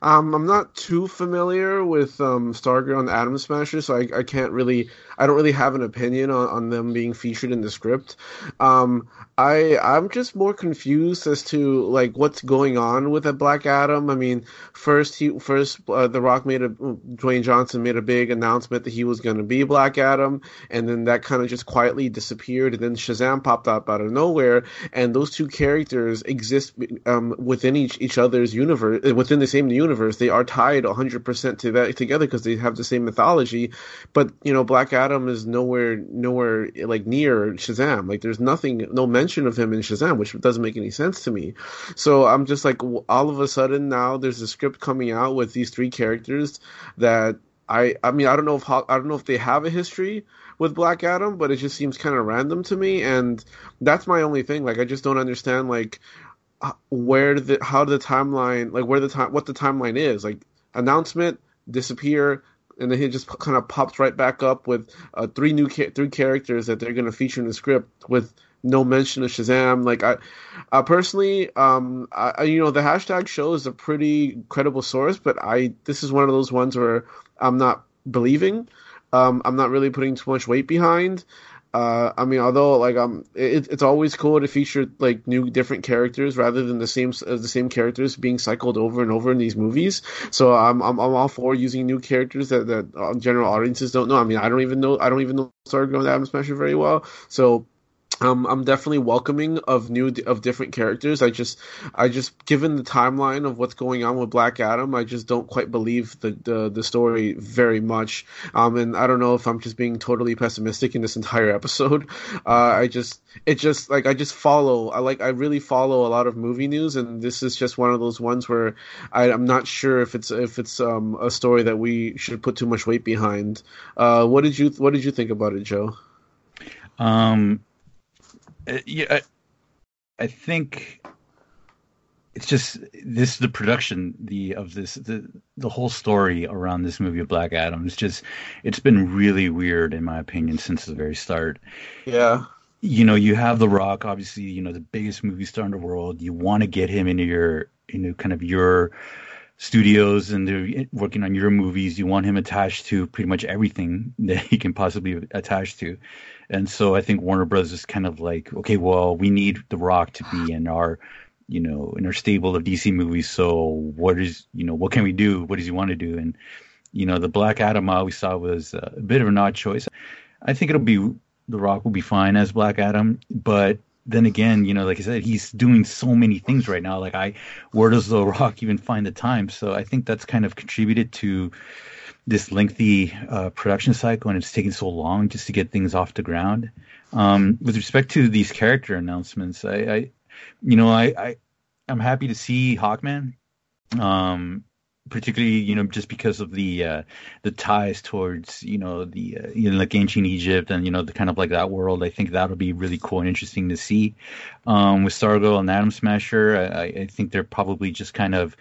[SPEAKER 3] Um, I'm not too familiar with um, Stargirl and Atom Smasher, so I, I can't really, I don't really have an opinion on, on them being featured in the script. Um, I I'm just more confused as to like what's going on with a Black Adam. I mean, first he first uh, The Rock made a Dwayne Johnson made a big announcement that he was going to be Black Adam, and then that kind of just quietly disappeared. And then Shazam popped up out of nowhere, and those two characters exist um, within each each other's universe, within the same the universe. They are tied 100% to that together because they have the same mythology. But you know, Black Adam is nowhere nowhere like near Shazam. Like there's nothing, no mention of him in Shazam, which doesn't make any sense to me. So I'm just like, all of a sudden now there's a script coming out with these three characters that I I mean I don't know if I don't know if they have a history with Black Adam, but it just seems kind of random to me, and that's my only thing. Like I just don't understand like where the how the timeline like where the time what the timeline is like announcement disappear and then he just kind of pops right back up with uh, three new ca- three characters that they're going to feature in the script with no mention of Shazam. Like I, I personally, um, I, you know, the hashtag show is a pretty credible source, but I this is one of those ones where I'm not believing. Um, I'm not really putting too much weight behind. Uh, I mean, although like um, it, it's always cool to feature like new, different characters rather than the same uh, the same characters being cycled over and over in these movies. So I'm I'm, I'm all for using new characters that that uh, general audiences don't know. I mean, I don't even know I don't even know Stargirl and Atom Smasher very well. So um, I'm definitely welcoming of new of different characters. I just, I just given the timeline of what's going on with Black Adam, I just don't quite believe the the, the story very much. Um, and I don't know if I'm just being totally pessimistic in this entire episode. (laughs) Uh, I just, it just like I just follow. I like I really follow a lot of movie news, and this is just one of those ones where I, am not sure if it's if it's um, a story that we should put too much weight behind. Uh, what did you What did you think about it, Joe?
[SPEAKER 1] Um uh, yeah, I, I think it's just this the production the of this the the whole story around this movie of Black Adam is just it's been really weird in my opinion since the very start.
[SPEAKER 3] Yeah.
[SPEAKER 1] You know, you have The Rock, obviously, you know, the biggest movie star in the world. You want to get him into your into kind of your studios and they're working on your movies. You want him attached to pretty much everything (laughs) that he can possibly attach to. And so I think Warner Bros. is kind of like, okay, well, we need The Rock to be in our, you know, in our stable of DC movies. So what is, you know, what can we do? What does he want to do? And, you know, the Black Adam I always saw was a bit of an odd choice. I think it'll be, The Rock will be fine as Black Adam, but then again, you know, like I said, he's doing so many things right now. Like I, where does The Rock even find the time? So I think that's kind of contributed to this lengthy uh, production cycle, and it's taking so long just to get things off the ground. Um, with respect to these character announcements, I, I you know, I, I, I'm happy to see Hawkman. Um, particularly you know just because of the uh, the ties towards you know the uh, you know like ancient Egypt and you know the kind of like that world. I think that'll be really cool and interesting to see. Um, with Stargirl and Atom Smasher, I, I think they're probably just kind of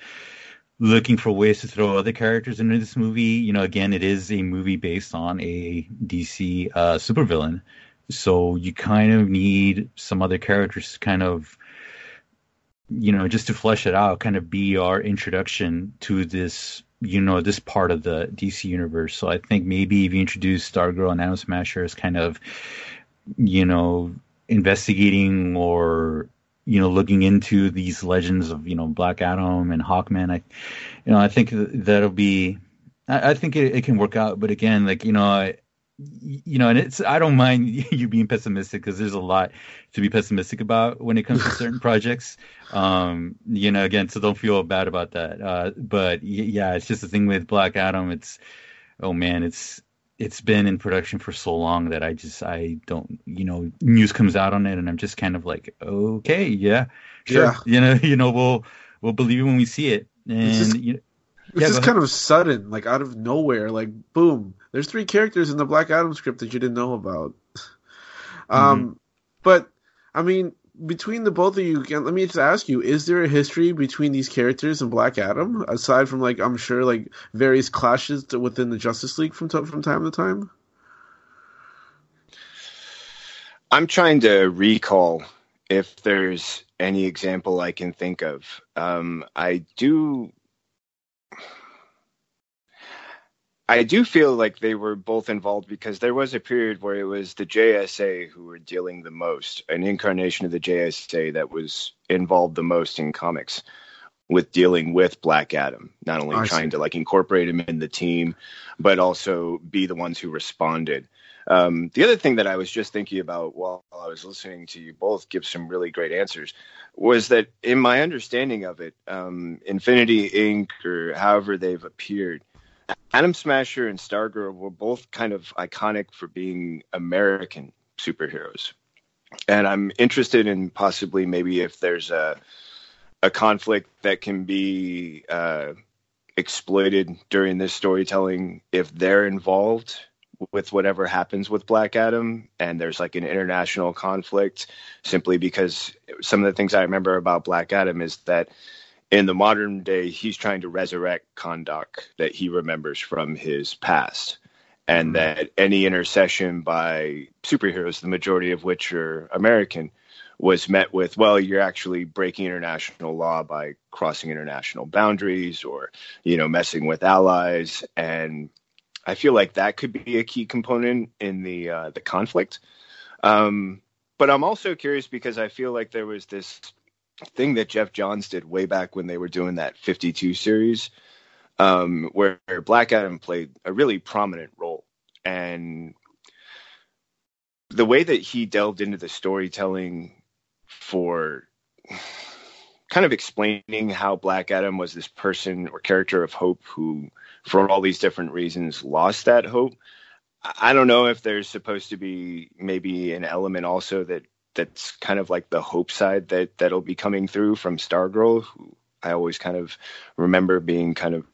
[SPEAKER 1] looking for ways to throw other characters into this movie. You know, again, it is a movie based on a DC uh, supervillain, so you kind of need some other characters to kind of you know, just to flesh it out, kind of be our introduction to this, you know, this part of the DC universe. So I think maybe if you introduce Stargirl and Atom Smasher as kind of, you know, investigating or you know looking into these legends of you know Black Adam and Hawkman, I, you know, I think that'll be, I, I think it, it, can work out. But again, like you know, I, you know, and it's I don't mind (laughs) you being pessimistic because there's a lot to be pessimistic about when it comes to certain (laughs) projects. Um, you know, again, so don't feel bad about that. Uh, but yeah, it's just the thing with Black Adam. It's oh man, it's it's been in production for so long that I just I don't you know news comes out on it and I'm just kind of like okay yeah sure yeah. you know (laughs) you know we'll we'll believe it when we see it and
[SPEAKER 3] just,
[SPEAKER 1] you know,
[SPEAKER 3] it's yeah, just kind of sudden like out of nowhere like boom there's three characters in the Black Adam script that you didn't know about. Mm-hmm. Um, but I mean, between the both of you, let me just ask you: Is there a history between these characters and Black Adam, aside from like I'm sure like various clashes within the Justice League from t- from time to time?
[SPEAKER 2] I'm trying to recall if there's any example I can think of. Um, I do I do feel like they were both involved because there was a period where it was the JSA who were dealing the most, an incarnation of the JSA that was involved the most in comics. with dealing with Black Adam, not only
[SPEAKER 3] I
[SPEAKER 2] trying
[SPEAKER 3] see.
[SPEAKER 2] to like incorporate him in the team, but also be the ones who responded. Um, the other thing that I was just thinking about while I was listening to you both give some really great answers was that in my understanding of it, um, Infinity Inc. or however they've appeared, Atom Smasher and Stargirl were both kind of iconic for being American superheroes. And I'm interested in possibly maybe if there's a a conflict that can be uh, exploited during this storytelling if they're involved with whatever happens with Black Adam and there's like an international conflict simply because some of the things I remember about Black Adam is that in the modern day he's trying to resurrect Kahndaq that he remembers from his past and
[SPEAKER 3] Mhm.
[SPEAKER 2] that any intercession by superheroes the majority of which are American was met with well you're actually breaking international law by crossing international boundaries or you know messing with allies and I feel like that could be a key component in the uh, the conflict. Um, but I'm also curious because I feel like there was this thing that Geoff Johns did way back when they were doing that 52 series, um, where Black Adam played a really prominent role, and the way that he delved into the storytelling for kind of explaining how Black Adam was this person or character of hope who for all these different reasons lost that hope. I I don't know if there's supposed to be maybe an element also that that's kind of like the hope side that that'll be coming through from Stargirl, who I always kind of remember being kind of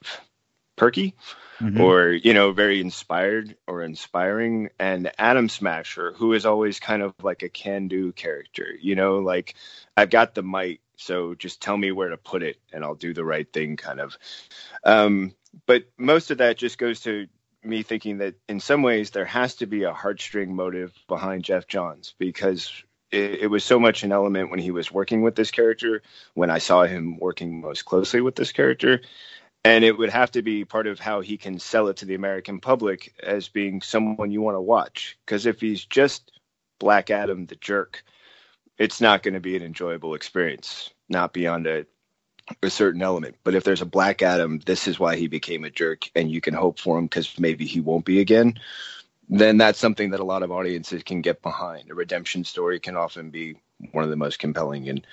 [SPEAKER 2] perky
[SPEAKER 1] Mhm.
[SPEAKER 2] or you know very inspired or inspiring and atom smasher who is always kind of like a can-do character you know like i've got the might so just tell me where to put it and i'll do the right thing kind of um, but most of that just goes to me thinking that in some ways there has to be a heartstring motive behind geoff johns because it, it was so much an element when he was working with this character when i saw him working most closely with this character and it would have to be part of how he can sell it to the American public as being someone you want to watch. Because if he's just Black Adam the jerk, it's not going to be an enjoyable experience, not beyond a, a certain element. But if there's a Black Adam, this is why he became a jerk, and you can hope for him because maybe he won't be again. Then that's something that a lot of audiences can get behind. A redemption story can often be one of the most compelling. And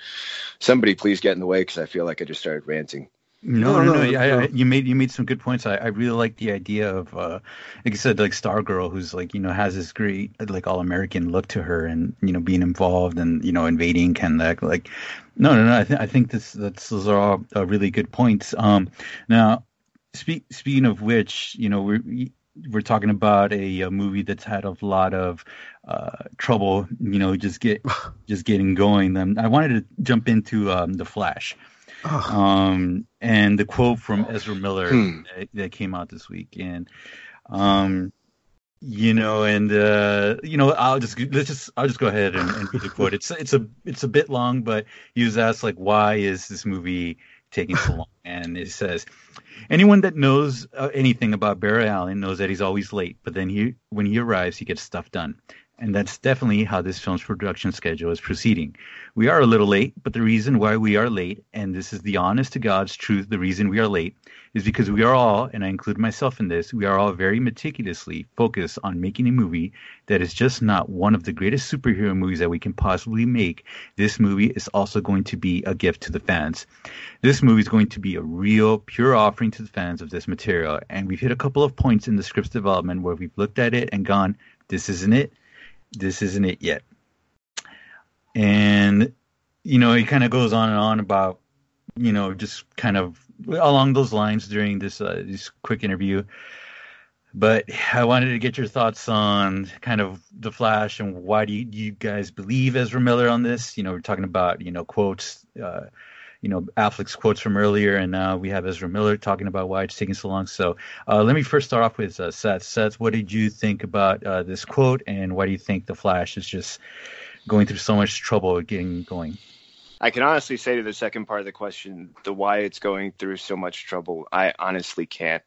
[SPEAKER 2] somebody please get in the way because I feel like I just started ranting.
[SPEAKER 1] No,
[SPEAKER 3] No,
[SPEAKER 1] no,
[SPEAKER 3] no,
[SPEAKER 1] no. I,
[SPEAKER 3] no.
[SPEAKER 1] I, you made you made some good points. I, I really like the idea of, uh, like I said, like Stargirl, who's like you know has this great like all American look to her, and you know being involved and you know invading Kahndaq. Like, no, no, no. I think I think this that's those are all uh, really good points. Um, now, speak, speaking of which, you know we're we're talking about a, a movie that's had a lot of uh, trouble, you know, just get (sighs) just getting going. Then I wanted to jump into um, the Flash. Um, and the quote from Ezra Miller
[SPEAKER 2] Hmm.
[SPEAKER 1] that, that came out this week, and um, you know, and uh, you know, I'll just let's just I'll just go ahead and, and read the quote. It's it's a it's a bit long, but he was asked like, why is this movie taking so long? And it says, anyone that knows uh, anything about Barry Allen knows that he's always late, but then he when he arrives, he gets stuff done. And that's definitely how this film's production schedule is proceeding. We are a little late, but the reason why we are late, and this is the honest to God's truth, the reason we are late is because we are all, and I include myself in this, we are all very meticulously focused on making a movie that is just not one of the greatest superhero movies that we can possibly make. This movie is also going to be a gift to the fans. This movie is going to be a real, pure offering to the fans of this material. And we've hit a couple of points in the script's development where we've looked at it and gone, this isn't it. This isn't it yet. And, you know, it kind of goes on and on about, you know, just kind of along those lines during this uh, this quick interview. But I wanted to get your thoughts on kind of the Flash and why do you, do you guys believe Ezra Miller on this? You know, we're talking about you know quotes, uh, you know Affleck's quotes from earlier, and now we have Ezra Miller talking about why it's taking so long. So uh, let me first start off with uh, Seth. Seth, what did you think about uh, this quote, and why do you think the Flash is just going through so much trouble getting going?
[SPEAKER 2] I can honestly say to the second part of the question, the why it's going through so much trouble, I honestly can't.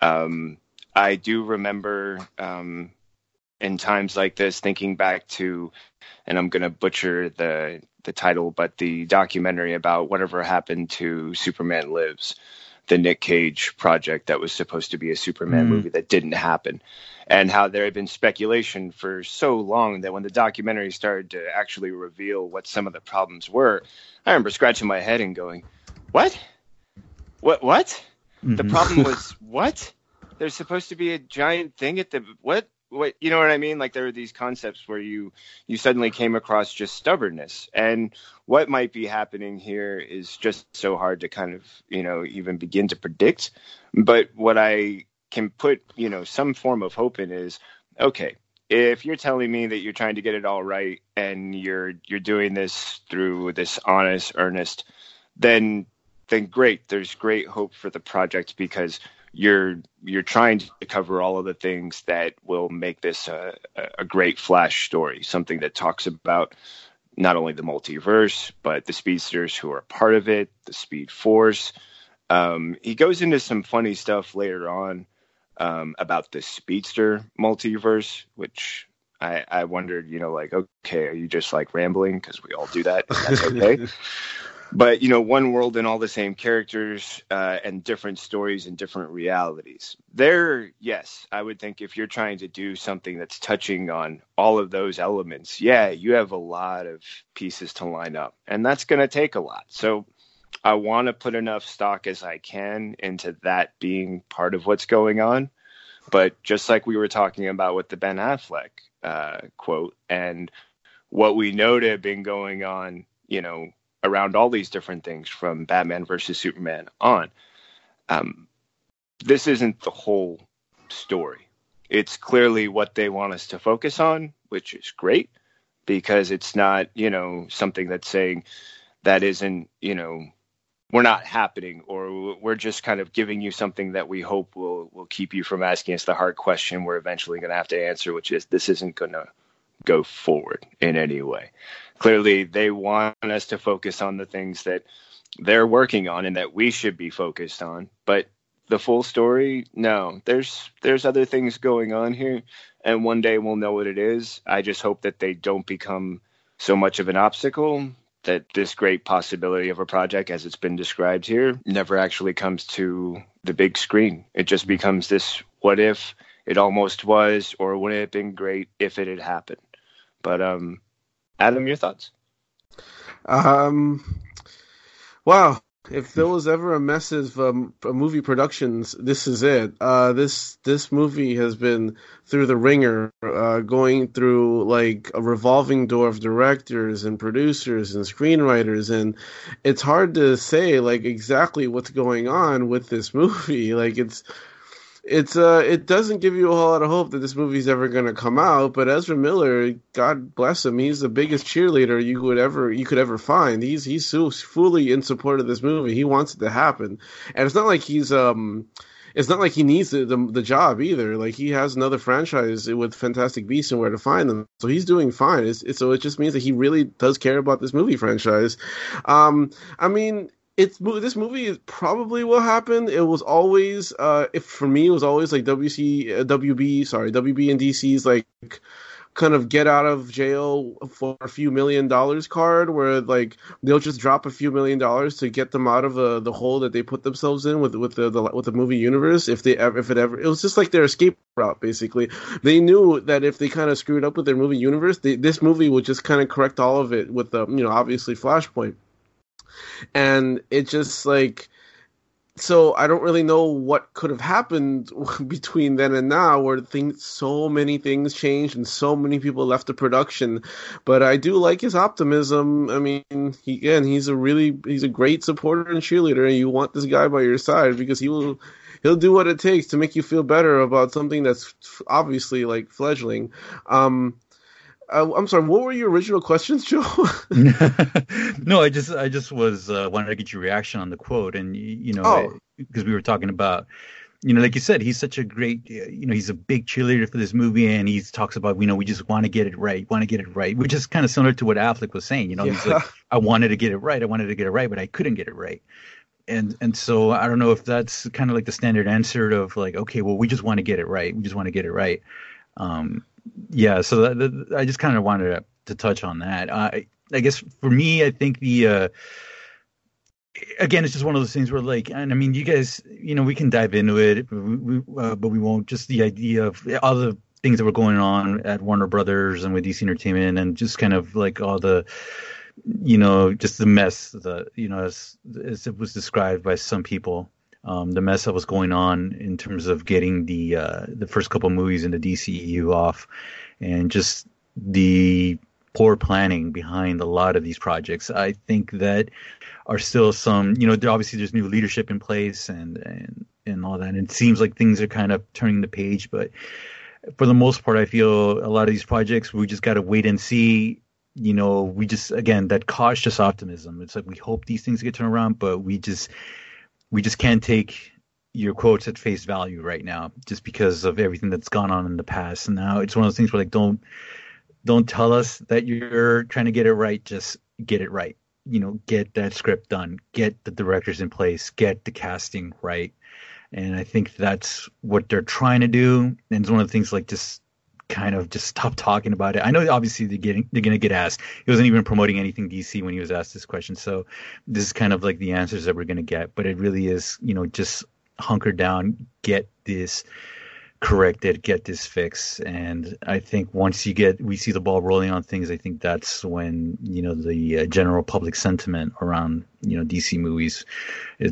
[SPEAKER 2] Um, I do remember um, in times like this, thinking back to, and I'm going to butcher the the title, but the documentary about whatever happened to Superman Lives, the Nic Cage project that was supposed to be a Superman mm. movie that didn't happen, and how there had been speculation for so long that when the documentary started to actually reveal what some of the problems were, I remember scratching my head and going, "What? What? What? Mm-hmm. The problem (laughs) was what? There's supposed to be a giant thing at the what? What you know what I mean? Like there are these concepts where you you suddenly came across just stubbornness, and what might be happening here is just so hard to kind of you know even begin to predict. But what I can put you know some form of hope in is okay if you're telling me that you're trying to get it all right and you're you're doing this through this honest earnest then then great. There's great hope for the project because you're you're trying to cover all of the things that will make this a, a great Flash story, something that talks about not only the multiverse but the speedsters who are part of it, the Speed Force. Um, he goes into some funny stuff later on um, about the speedster multiverse, which I, I wondered, you know, like, okay, are you just like rambling because we all do that? that's okay. (laughs) but you know one world and all the same characters uh, and different stories and different realities. There yes i would think if you're trying to do something that's touching on all of those elements yeah you have a lot of pieces to line up and that's going to take a lot. So i want to put enough stock as i can into that being part of what's going on. But just like we were talking about with the ben affleck uh, quote and what we know to have been going on you know around all these different things from Batman versus Superman on. Um, this isn't the whole story. It's clearly what they want us to focus on, which is great because it's not, you know, something that's saying that isn't, you know, we're not happening or we're just kind of giving you something that we hope will will keep you from asking us the hard question we're eventually going to have to answer which is this isn't going to go forward in any way clearly they want us to focus on the things that they're working on and that we should be focused on. But the full story no. There's there's other things going on here and one day we'll know what it is. I just hope that they don't become so much of an obstacle that this great possibility of a project as it's been described here never actually comes to the big screen. It just becomes this what if it almost was or would it have been great if it had happened. But um Adam, your thoughts?
[SPEAKER 3] Um, wow. If there was ever a message of um, movie productions, this is it. Uh, this this movie has been through the ringer, uh, going through like a revolving door of directors and producers and screenwriters, and it's hard to say like exactly what's going on with this (laughs) movie. Like it's it's uh it doesn't give you a whole lot of hope that this movie's ever going to come out but Ezra Miller god bless him he's the biggest cheerleader you would ever you could ever find he's he's so fully in support of this movie he wants it to happen and it's not like he's um it's not like he needs the, the, the job either. Like he has another franchise with Fantastic Beasts and Where to Find Them, so he's doing fine. It's, so it just means that he really does care about this movie franchise. Um, I mean, it's this movie probably will happen. It was always, uh, if for me, it was always like WC, uh, WB, sorry, WB and DC's like kind of get out of jail for a few million dollars card, where like they'll just drop a few million dollars to get them out of the the hole that they put themselves in with with the, the with the movie universe. If they ever, if it ever, it was just like their escape route. Basically, they knew that if they kind of screwed up with their movie universe, they, this movie would just kind of correct all of it with the you know obviously Flashpoint and it just like so I don't really know what could have happened (laughs) between then and now, where things, so many things changed and so many people left the production. But I do like his optimism. I mean, he, again, he's a really, he's a great supporter and cheerleader, and you want this guy by your side because he will, he'll do what it takes to make you feel better about something that's obviously like fledgling. Um, uh, I'm sorry. What were your original questions, Joe? (laughs)
[SPEAKER 1] no, I just I just was uh, wanted to get your reaction on the quote, and you know, because oh. we were talking about, you know, like you said, he's such a great, you know, he's a big cheerleader for this movie, and he talks about, you know, we just want to get it right, want to get it right, which is kind of similar to what Affleck was saying. You know, yeah. he's like, I wanted to get it right, I wanted to get it right, but I couldn't get it right. And and so I don't know if that's kind of like the standard answer of like, okay, well, we just want to get it right, we just want to get it right. Um, yeah, so I just kind of wanted to, to, touch on that. I I guess for me, I think the uh, again, it's just one of those things where like, and I mean, you guys, you know, we can dive into it, we, uh, but we won't. Just the idea of all the things that were going on at Warner Brothers and with DC Entertainment, and just kind of like all the you know, just the mess that you know, as, as it was described by some people, um, the mess that was going on in terms of getting the uh, the first couple movies in the DCEU off, and just the poor planning behind a lot of these projects. I think that are still some, you know, obviously there's new leadership in place and and and all that. And it seems like things are kind of turning the page, but for the most part, I feel a lot of these projects we just got to wait and see you know, we just again that cautious optimism. It's like we hope these things get turned around, but we just we just can't take your quotes at face value right now, just because of everything that's gone on in the past. And now it's one of those things where like don't don't tell us that you're trying to get it right. Just get it right. You know, get that script done, get the directors in place, get the casting right. And I think that's what they're trying to do. And it's one of the things like just kind of just stop talking about it. I know obviously they're getting they're gonna get asked. He wasn't even promoting anything DC when he was asked this question. So this is kind of like the answers that we're gonna get. But it really is, you know, just hunker down, get this corrected, get this fixed. And I think once you get we see the ball rolling on things, I think that's when you know the uh, general public sentiment around you know DC movies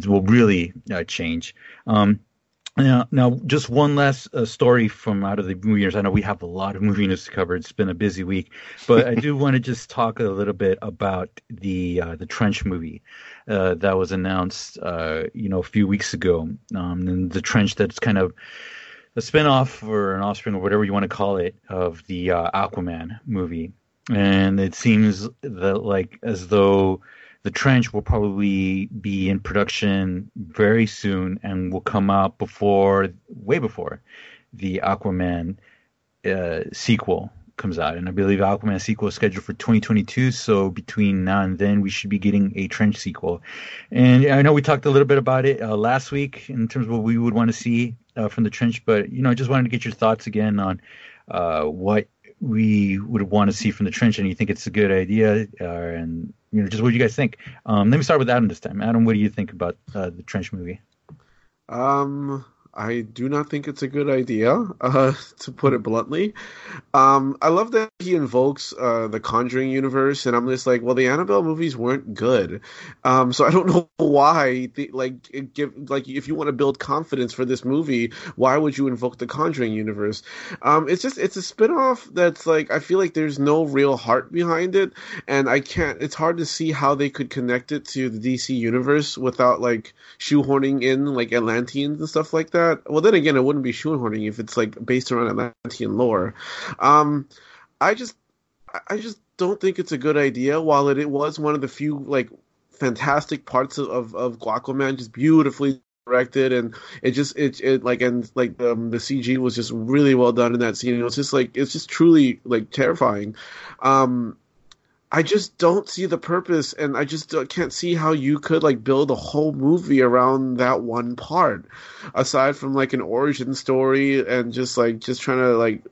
[SPEAKER 1] will really uh, change. Um, now, now, just one last uh, story from out of the movie news. I know we have a lot of movie news to cover. It's been a busy week, but I do (laughs) want to just talk a little bit about the uh, the Trench movie uh, that was announced, uh, you know, a few weeks ago. Um, and the Trench that's kind of a spinoff or an offspring or whatever you want to call it of the uh, Aquaman movie. And it seems that like as though the Trench will probably be in production very soon and will come out before, way before, the Aquaman uh, sequel comes out. And I believe Aquaman sequel is scheduled for 2022. So between now and then, we should be getting a Trench sequel. And I know we talked a little bit about it uh, last week in terms of what we would want to see uh, from the Trench, but you know, I just wanted to get your thoughts again on uh, what we would want to see from the trench and you think it's a good idea uh, and you know just what do you guys think. Um, let me start with adam this time. Adam what do you think about uh, the trench movie?
[SPEAKER 3] Um I do not think it's a good idea, uh, (laughs) to put it bluntly. Um, I love that he invokes uh, the Conjuring universe, and I'm just like, well, the Annabelle movies weren't good, um, so I don't (laughs) know why. The, like, give like if you want to build confidence for this movie, why would you invoke the Conjuring universe? Um, it's just it's a spinoff that's like I feel like there's no real heart behind it, and I can't. It's hard to see how they could connect it to the DC universe without like shoehorning in like Atlanteans and stuff like that that. Well, then again, it wouldn't be shoehorning if it's like based around Atlantean lore. Um, I just, I just don't think it's a good idea. While it, it was one of the few like fantastic parts of of, of Aquaman, just beautifully directed and it just it, it like and like um, the CG was just really well done in that scene. It was just like it's just truly like terrifying. Um, I just don't see the purpose, and I just can't see how you could like build a whole movie around that one part, aside from like an origin story and just like just trying to like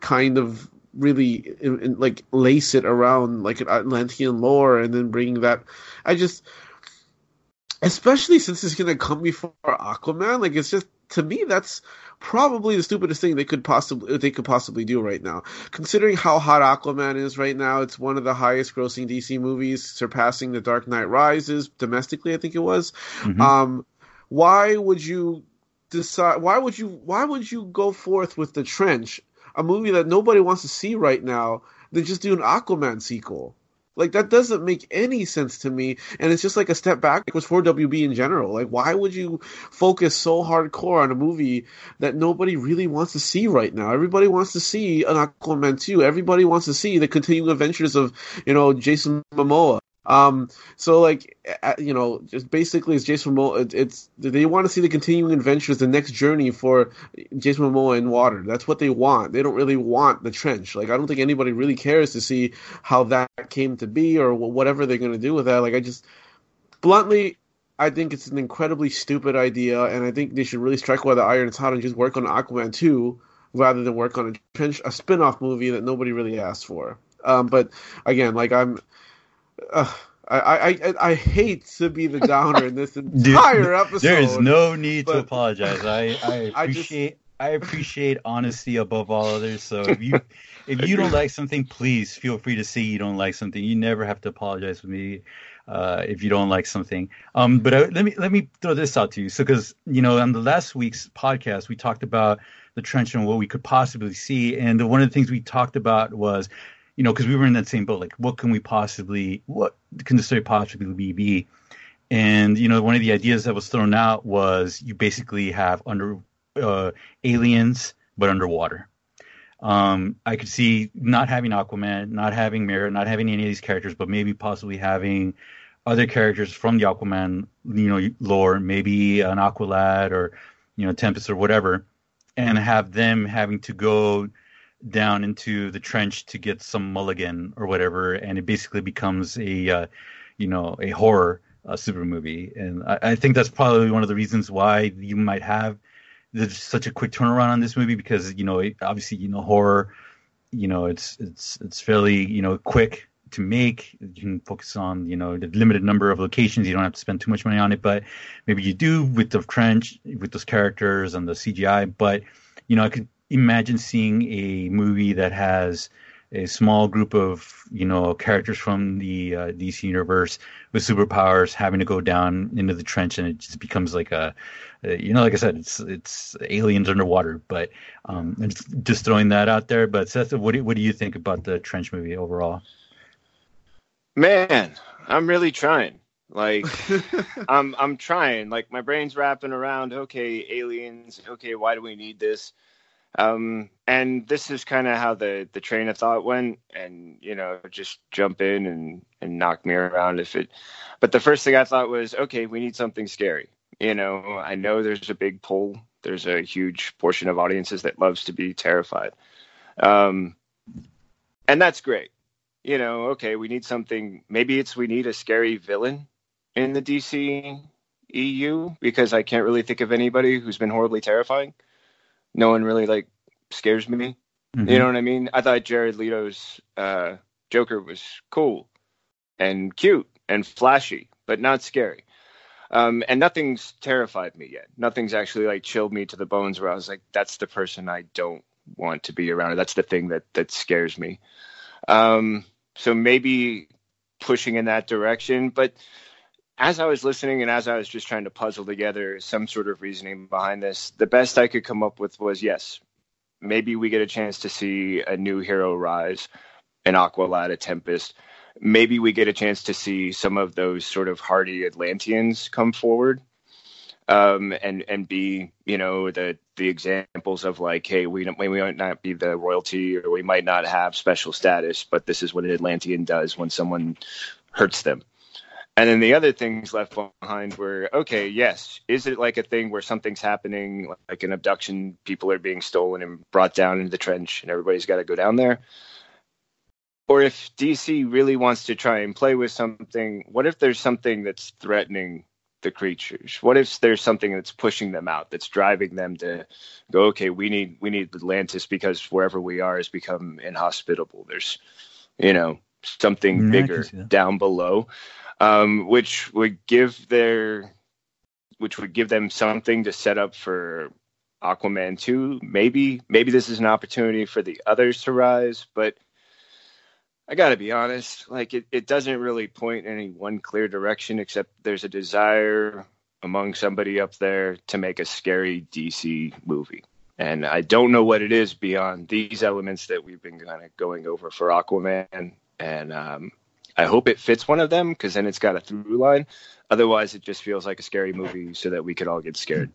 [SPEAKER 3] kind of really like lace it around like an Atlantean lore and then bring that. I just, especially since it's gonna come before Aquaman, like it's just to me that's probably the stupidest thing they could possibly they could possibly do right now. Considering how hot Aquaman is right now, it's one of the highest grossing DC movies, surpassing The Dark Knight Rises domestically. I think it was. Mm-hmm. Um, why would you decide? Why would you? Why would you go forth with The Trench, a movie that nobody wants to see right now? Then just do an Aquaman sequel. Like that doesn't make any sense to me, and it's just like a step back backwards for WB in general. Like, why would you focus so hardcore on a movie that nobody really wants to see right now? Everybody wants to see an Aquaman 2. Everybody wants to see the continuing adventures of you know Jason Momoa. Um, so like, you know, just basically it's Jason Momoa. It's they want to see the continuing adventures, the next journey for Jason Momoa in water. That's what they want. They don't really want the trench. Like I don't think anybody really cares to see how that came to be or whatever they're gonna do with that. Like I just bluntly. I think it's an incredibly stupid idea, and I think they should really strike while the iron is hot and just work on Aquaman 2 rather than work on a trench a spin-off movie that nobody really asked for. Um, but again, like I'm. Uh, I, I I hate to be the downer in this (laughs) entire Dude, episode.
[SPEAKER 1] There is no need to apologize. I, I appreciate (laughs) I, just, I appreciate honesty above all others. So if you (laughs) if you don't like something, please feel free to say you don't like something. You never have to apologize with me uh, if you don't like something. Um, but I, let me let me throw this out to you. So because you know on the last week's podcast we talked about the trench and what we could possibly see, and the, one of the things we talked about was you know, because we were in that same boat. Like, what can we possibly, what can the story possibly be? And you know, one of the ideas that was thrown out was you basically have under uh, aliens but underwater. Um, I could see not having Aquaman, not having Mera, not having any of these characters, but maybe possibly having other characters from the Aquaman, you know, lore, maybe an Aqualad or you know Tempest or whatever, and have them having to go down into the trench to get some mulligan or whatever, and it basically becomes a uh, you know a horror uh, super movie. And I, I, think that's probably one of the reasons why you might have there's such a quick turnaround on this movie because you know it, obviously you know horror, you know it's it's it's fairly you know quick to make. You can focus on you know the limited number of locations. You don't have to spend too much money on it, but maybe you do with the trench with those characters and the CGI. But you know I could imagine seeing a movie that has a small group of you know characters from the uh, DC universe with superpowers having to go down into the trench, and it just becomes like a, a you know, like I said, it's it's aliens underwater. But um, just throwing that out there. But Seth, what do, what do you think about the trench movie overall?
[SPEAKER 2] Man, I'm really trying. Like (laughs) I'm I'm trying. Like my brain's wrapping around. Okay, aliens. Okay, why do we need this? Um, and this is kind of how the the train of thought went, and you know, just jump in and and knock me around if it. But the first thing I thought was, okay, we need something scary. You know, I know there's a big pull. There's a huge portion of audiences that loves to be terrified, um, and that's great. You know, okay, we need something. Maybe it's we need a scary villain in the DC EU because I can't really think of anybody who's been horribly terrifying no one really like scares me. Mm-hmm. You know what I mean? I thought Jared Leto's uh, Joker was cool and cute and flashy, but not scary. Um, and nothing's terrified me yet. Nothing's actually like chilled me to the bones where I was like, that's the person I don't want to be around. That's the thing that that scares me. Um, so maybe pushing in that direction, but as I was listening and as I was just trying to puzzle together some sort of reasoning behind this, the best I could come up with was yes, maybe we get a chance to see a new hero rise, an Aqualad, a Tempest. Maybe we get a chance to see some of those sort of hardy Atlanteans come forward. Um, and and be you know the the examples of like hey we don't, we might not be the royalty or we might not have special status but this is what an Atlantean does when someone hurts them and then the other things left behind were okay, yes, is it like a thing where something's happening, like an abduction, people are being stolen and brought down into the trench, and everybody's got to go down there? Or if DC really wants to try and play with something, what if there's something that's threatening the creatures? What if there's something that's pushing them out, that's driving them to go, okay, we need we need Atlantis because wherever we are has become inhospitable. There's, you know, something mm, bigger down below um, which would give their which would give them something to set up for Aquaman 2. Maybe maybe this is an opportunity for the others to rise, but I got to be honest, like it, it doesn't really point in any one clear direction except there's a desire among somebody up there to make a scary DC movie. And I don't know what it is beyond these elements that we've been kind of going over for Aquaman. And um, I hope it fits one of them because then it's got a through line. Otherwise, it just feels like a scary movie so that we could all get scared.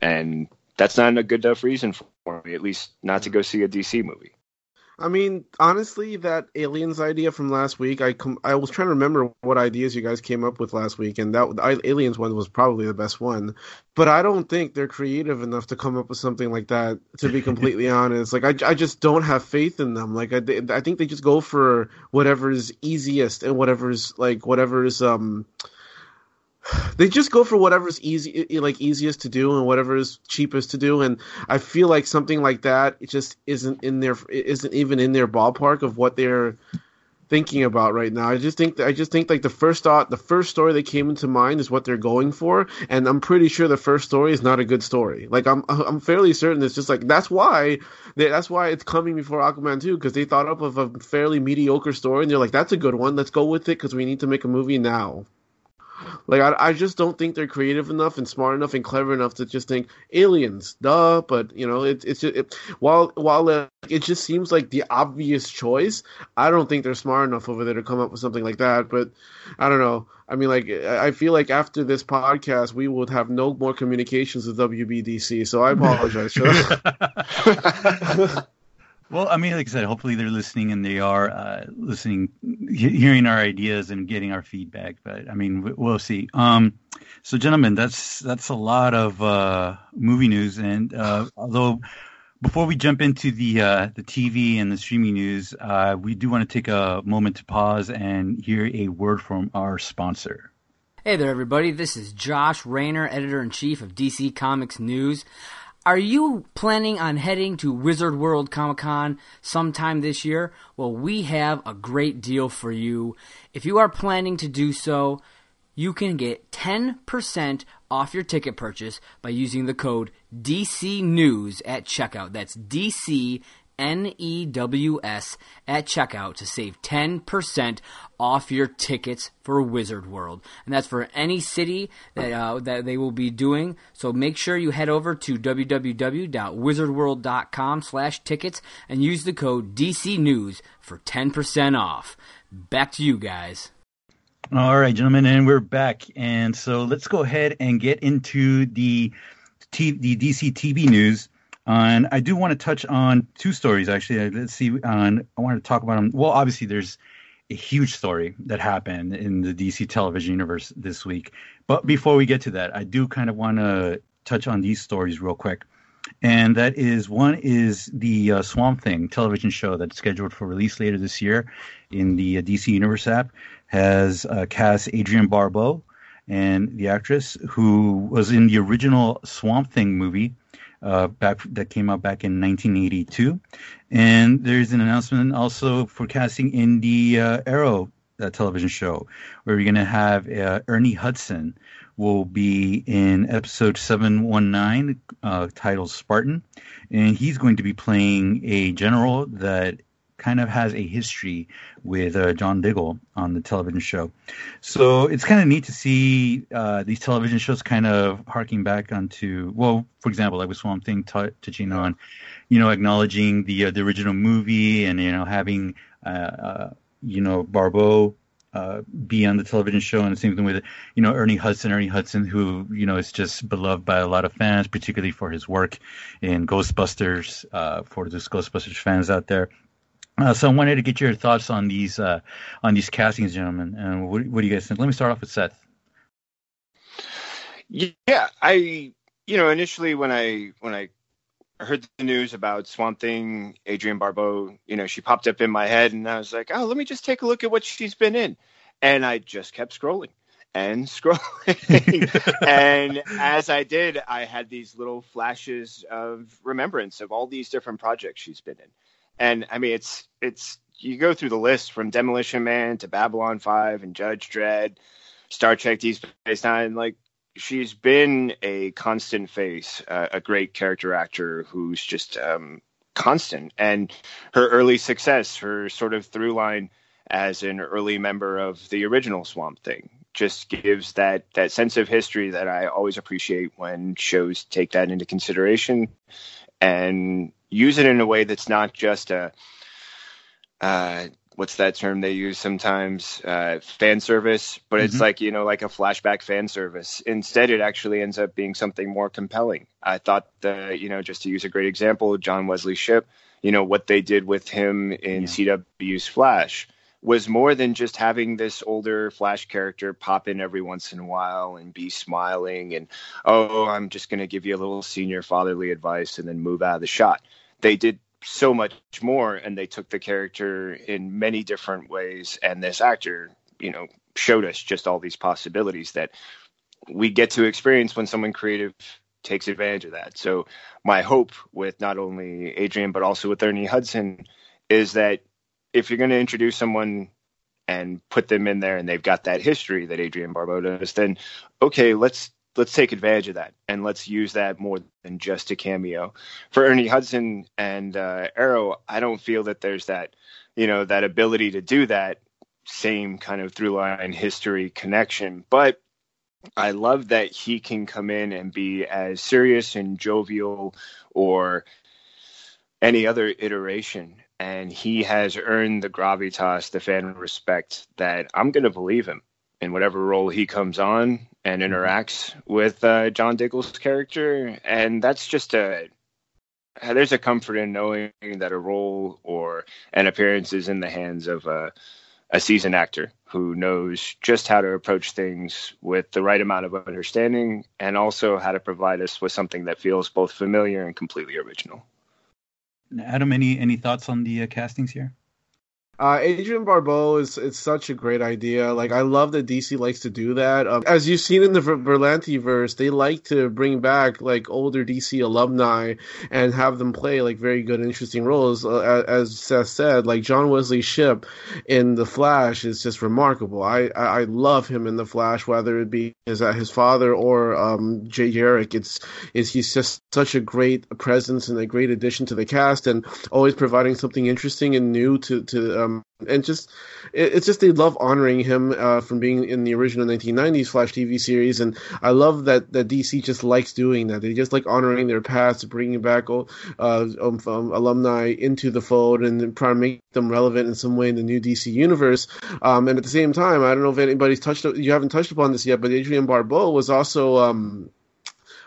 [SPEAKER 2] And that's not a good enough reason for me, at least not to go see a DC movie.
[SPEAKER 3] I mean, honestly, that aliens idea from last week, I com- I was trying to remember what ideas you guys came up with last week, and that the aliens one was probably the best one. But I don't think they're creative enough to come up with something like that. To be completely (laughs) honest, like I, I just don't have faith in them. Like I, I think they just go for whatever's easiest and whatever's like whatever's um (sighs) they just go for whatever's easy like easiest to do and whatever is cheapest to do and i feel like something like that it just isn't in their isn't even in their ballpark of what they're thinking about right now. I just think i just think like the first thought the first story that came into mind is what they're going for and i'm pretty sure the first story is not a good story. Like i'm (laughs) i'm fairly certain it's just like that's why they, that's why it's coming before aquaman 2 because they thought up of a fairly mediocre story and they're like that's a good one. Let's go with it because we need to make a movie now like I, I just don't think they're creative enough and smart enough and clever enough to just think aliens, duh. But you know, it, it's just it, while while uh, it just seems like the obvious choice, I don't think they're smart enough over there to come up with something like that. But I don't know. I mean, like I feel like after this podcast, we would have no more communications with WBDC. So I apologize. (laughs) (laughs)
[SPEAKER 1] Well, I mean, like I said, hopefully they're listening and they are uh, listening, he- hearing our ideas and getting our feedback. But I mean, we'll see. Um, so, gentlemen, that's that's a lot of uh, movie news. And uh, although before we jump into the uh, the TV and the streaming news, uh, we do want to take a moment to pause and hear a word from our sponsor.
[SPEAKER 4] Hey there, everybody. This is Josh Rayner, editor in chief of DC Comics News. Are you planning on heading to Wizard World Comic Con sometime this year? Well, we have a great deal for you. If you are planning to do so, you can get 10% off your ticket purchase by using the code DC News at checkout. That's DC N E W S at checkout to save 10% off your tickets for Wizard World. And that's for any city that, uh, that they will be doing. So make sure you head over to www.wizardworld.com slash tickets and use the code DC News for 10% off. Back to you guys.
[SPEAKER 1] All right, gentlemen, and we're back. And so let's go ahead and get into the T- the DC TV news. And I do want to touch on two stories actually. Let's see. On I want to talk about them. Well, obviously, there's a huge story that happened in the DC television universe this week. But before we get to that, I do kind of want to touch on these stories real quick. And that is one is the uh, Swamp Thing television show that's scheduled for release later this year in the uh, DC Universe app has uh, cast Adrienne Barbeau and the actress who was in the original Swamp Thing movie uh, back that came out back in 1982. And there's an announcement also for casting in the uh, Arrow uh, television show, where you're going to have uh, Ernie Hudson will be in episode 719 uh, titled Spartan, and he's going to be playing a general that kind of has a history with uh, John Diggle on the television show. So it's kind of neat to see uh, these television shows kind of harking back onto, well, for example, like with Swamp Thing t- touching on, you know, acknowledging the uh, the original movie and you know having uh, uh, you know Barbeau. Uh, be on the television show, and the same thing with you know Ernie Hudson. Ernie Hudson, who you know is just beloved by a lot of fans, particularly for his work in Ghostbusters. Uh, for those Ghostbusters fans out there, uh, so I wanted to get your thoughts on these uh, on these castings, gentlemen. And what, what, do you guys think? Let me start off with Seth.
[SPEAKER 2] Yeah, I you know initially when I when I heard the news about Swamp Thing, Adrienne Barbeau, you know she popped up in my head, and I was like, oh, let me just take a look at what she's been in, and I just kept scrolling and (laughs) scrolling. and as I did, I had these little flashes of remembrance of all these different projects she's been in. And I mean, it's it's you go through the list from Demolition Man to Babylon Five and Judge Dredd, Star Trek Deep Space Nine. Like she's been a constant face, uh, a great character actor who's just um, constant. And her early success, her sort of through line as an early member of the original Swamp Thing, just gives that that sense of history that I always appreciate when shows take that into consideration and use it in a way that's not just a uh, what's that term they use sometimes uh, fan service but it's mm-hmm. like you know like a flashback fan service instead it actually ends up being something more compelling i thought the you know just to use a great example john wesley shipp you know what they did with him in yeah. cw's flash was more than just having this older Flash character pop in every once in a while and be smiling and, oh, I'm just going to give you a little senior fatherly advice and then move out of the shot. They did so much more and they took the character in many different ways. And this actor, you know, showed us just all these possibilities that we get to experience when someone creative takes advantage of that. So my hope with not only Adrienne but also with Ernie Hudson is that if you're going to introduce someone and put them in there and they've got that history that Adrienne Barbeau does, then okay, let's let's take advantage of that and let's use that more than just a cameo. For Ernie Hudson and uh, Arrow, I don't feel that there's that you know that ability to do that same kind of through line history connection, but I love that he can come in and be as serious and jovial or any other iteration. And he has earned the gravitas, the fan respect that I'm going to believe him in whatever role he comes on and mm-hmm. interacts with uh, John Diggle's character. And that's just a there's a comfort in knowing that a role or an appearance is in the hands of a, a seasoned actor who knows just how to approach things with the right amount of understanding and also how to provide us with something that feels both familiar and completely original.
[SPEAKER 1] Adam, any any thoughts on the uh, castings here?
[SPEAKER 3] Uh, Adrienne Barbeau is it's such a great idea. Like I love that DC likes to do that. Um, as you've seen in the Berlanti verse, they like to bring back like older DC alumni and have them play like very good, interesting roles. Uh, as Seth said, like John Wesley Shipp in the Flash is just remarkable. I, I, I love him in the Flash, whether it be his uh, his father or um, Jay Garrick. It's is he's just such a great presence and a great addition to the cast, and always providing something interesting and new to to um, and just it, it's just they love honoring him uh, from being in the original 1990s Flash TV series, and I love that that DC just likes doing that. They just like honoring their past, bringing back uh, um, um, alumni into the fold, and trying to make them relevant in some way in the new DC universe. Um, and at the same time, I don't know if anybody's touched you haven't touched upon this yet, but Adrienne Barbeau was also um,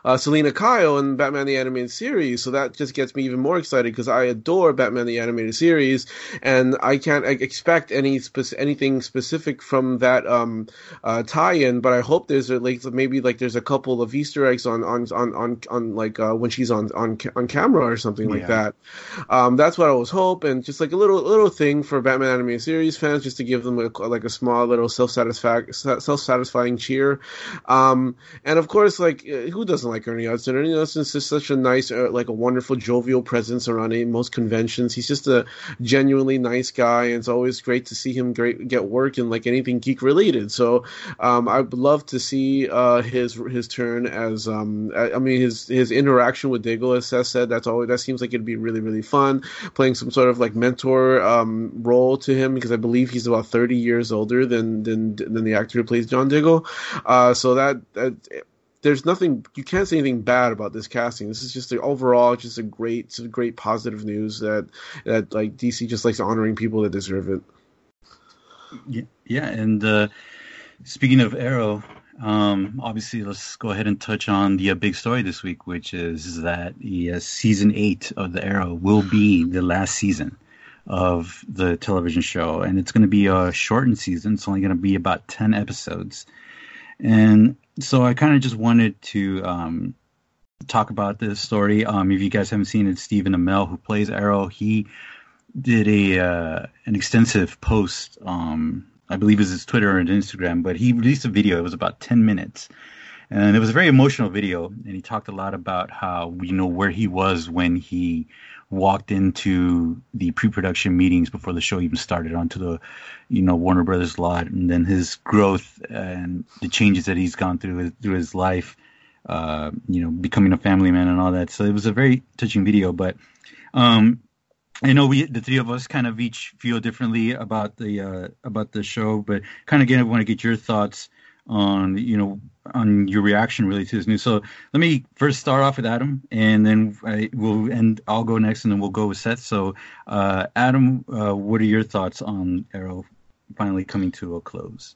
[SPEAKER 3] uh, Selina Kyle in Batman the Animated Series. So that just gets me even more excited because I adore Batman the Animated Series, and I can't expect any spe- anything specific from that um, uh, tie-in. But I hope there's a, like maybe like there's a couple of Easter eggs on on on on, on like uh, when she's on on on camera or something like that. Um, that's what I was and Just like a little little thing for Batman Animated Series fans, just to give them a, like a small little self self satisfying cheer. Um, and of course, like who doesn't like Ernie Hudson. Ernie Hudson's just such a nice, uh, like a wonderful, jovial presence around most conventions. He's just a genuinely nice guy, and it's always great to see him great, get work in like anything geek related. So um, I'd love to see uh, his his turn as um, I, I, mean his his interaction with Diggle, as Seth said. That's always that seems like it'd be really really fun. Playing some sort of like mentor um, role to him because I believe he's about thirty years older than than than the actor who plays John Diggle. Uh, so that, that there's nothing you can't say anything bad about this casting. This is just a, overall just a great, a great positive news that that like DC just likes honoring people that deserve it.
[SPEAKER 1] Yeah, yeah and uh, speaking of Arrow, um, obviously let's go ahead and touch on the uh, big story this week, which is that the uh, season eight of the Arrow will be the last season of the television show, and it's going to be a shortened season. It's only going to be about ten episodes, and so I kind of just wanted to um, talk about this story. Um, if you guys haven't seen it, Stephen Amell, who plays Arrow, he did a uh, an extensive post. Um, I believe it was his Twitter and Instagram, but he released a video. It was about ten minutes, and it was a very emotional video. And he talked a lot about how you know where he was when he walked into the pre-production meetings before the show even started onto the you know Warner Brothers lot and then his growth and the changes that he's gone through his, through his life uh, you know becoming a family man and all that so it was a very touching video but um, I know we the three of us kind of each feel differently about the uh, about the show but kind of again I want to get your thoughts on you know on your reaction really to this news. So let me first start off with Adam, and then I will and I'll go next, and then we'll go with Seth. So uh, Adam, uh, what are your thoughts on Arrow finally coming to a close?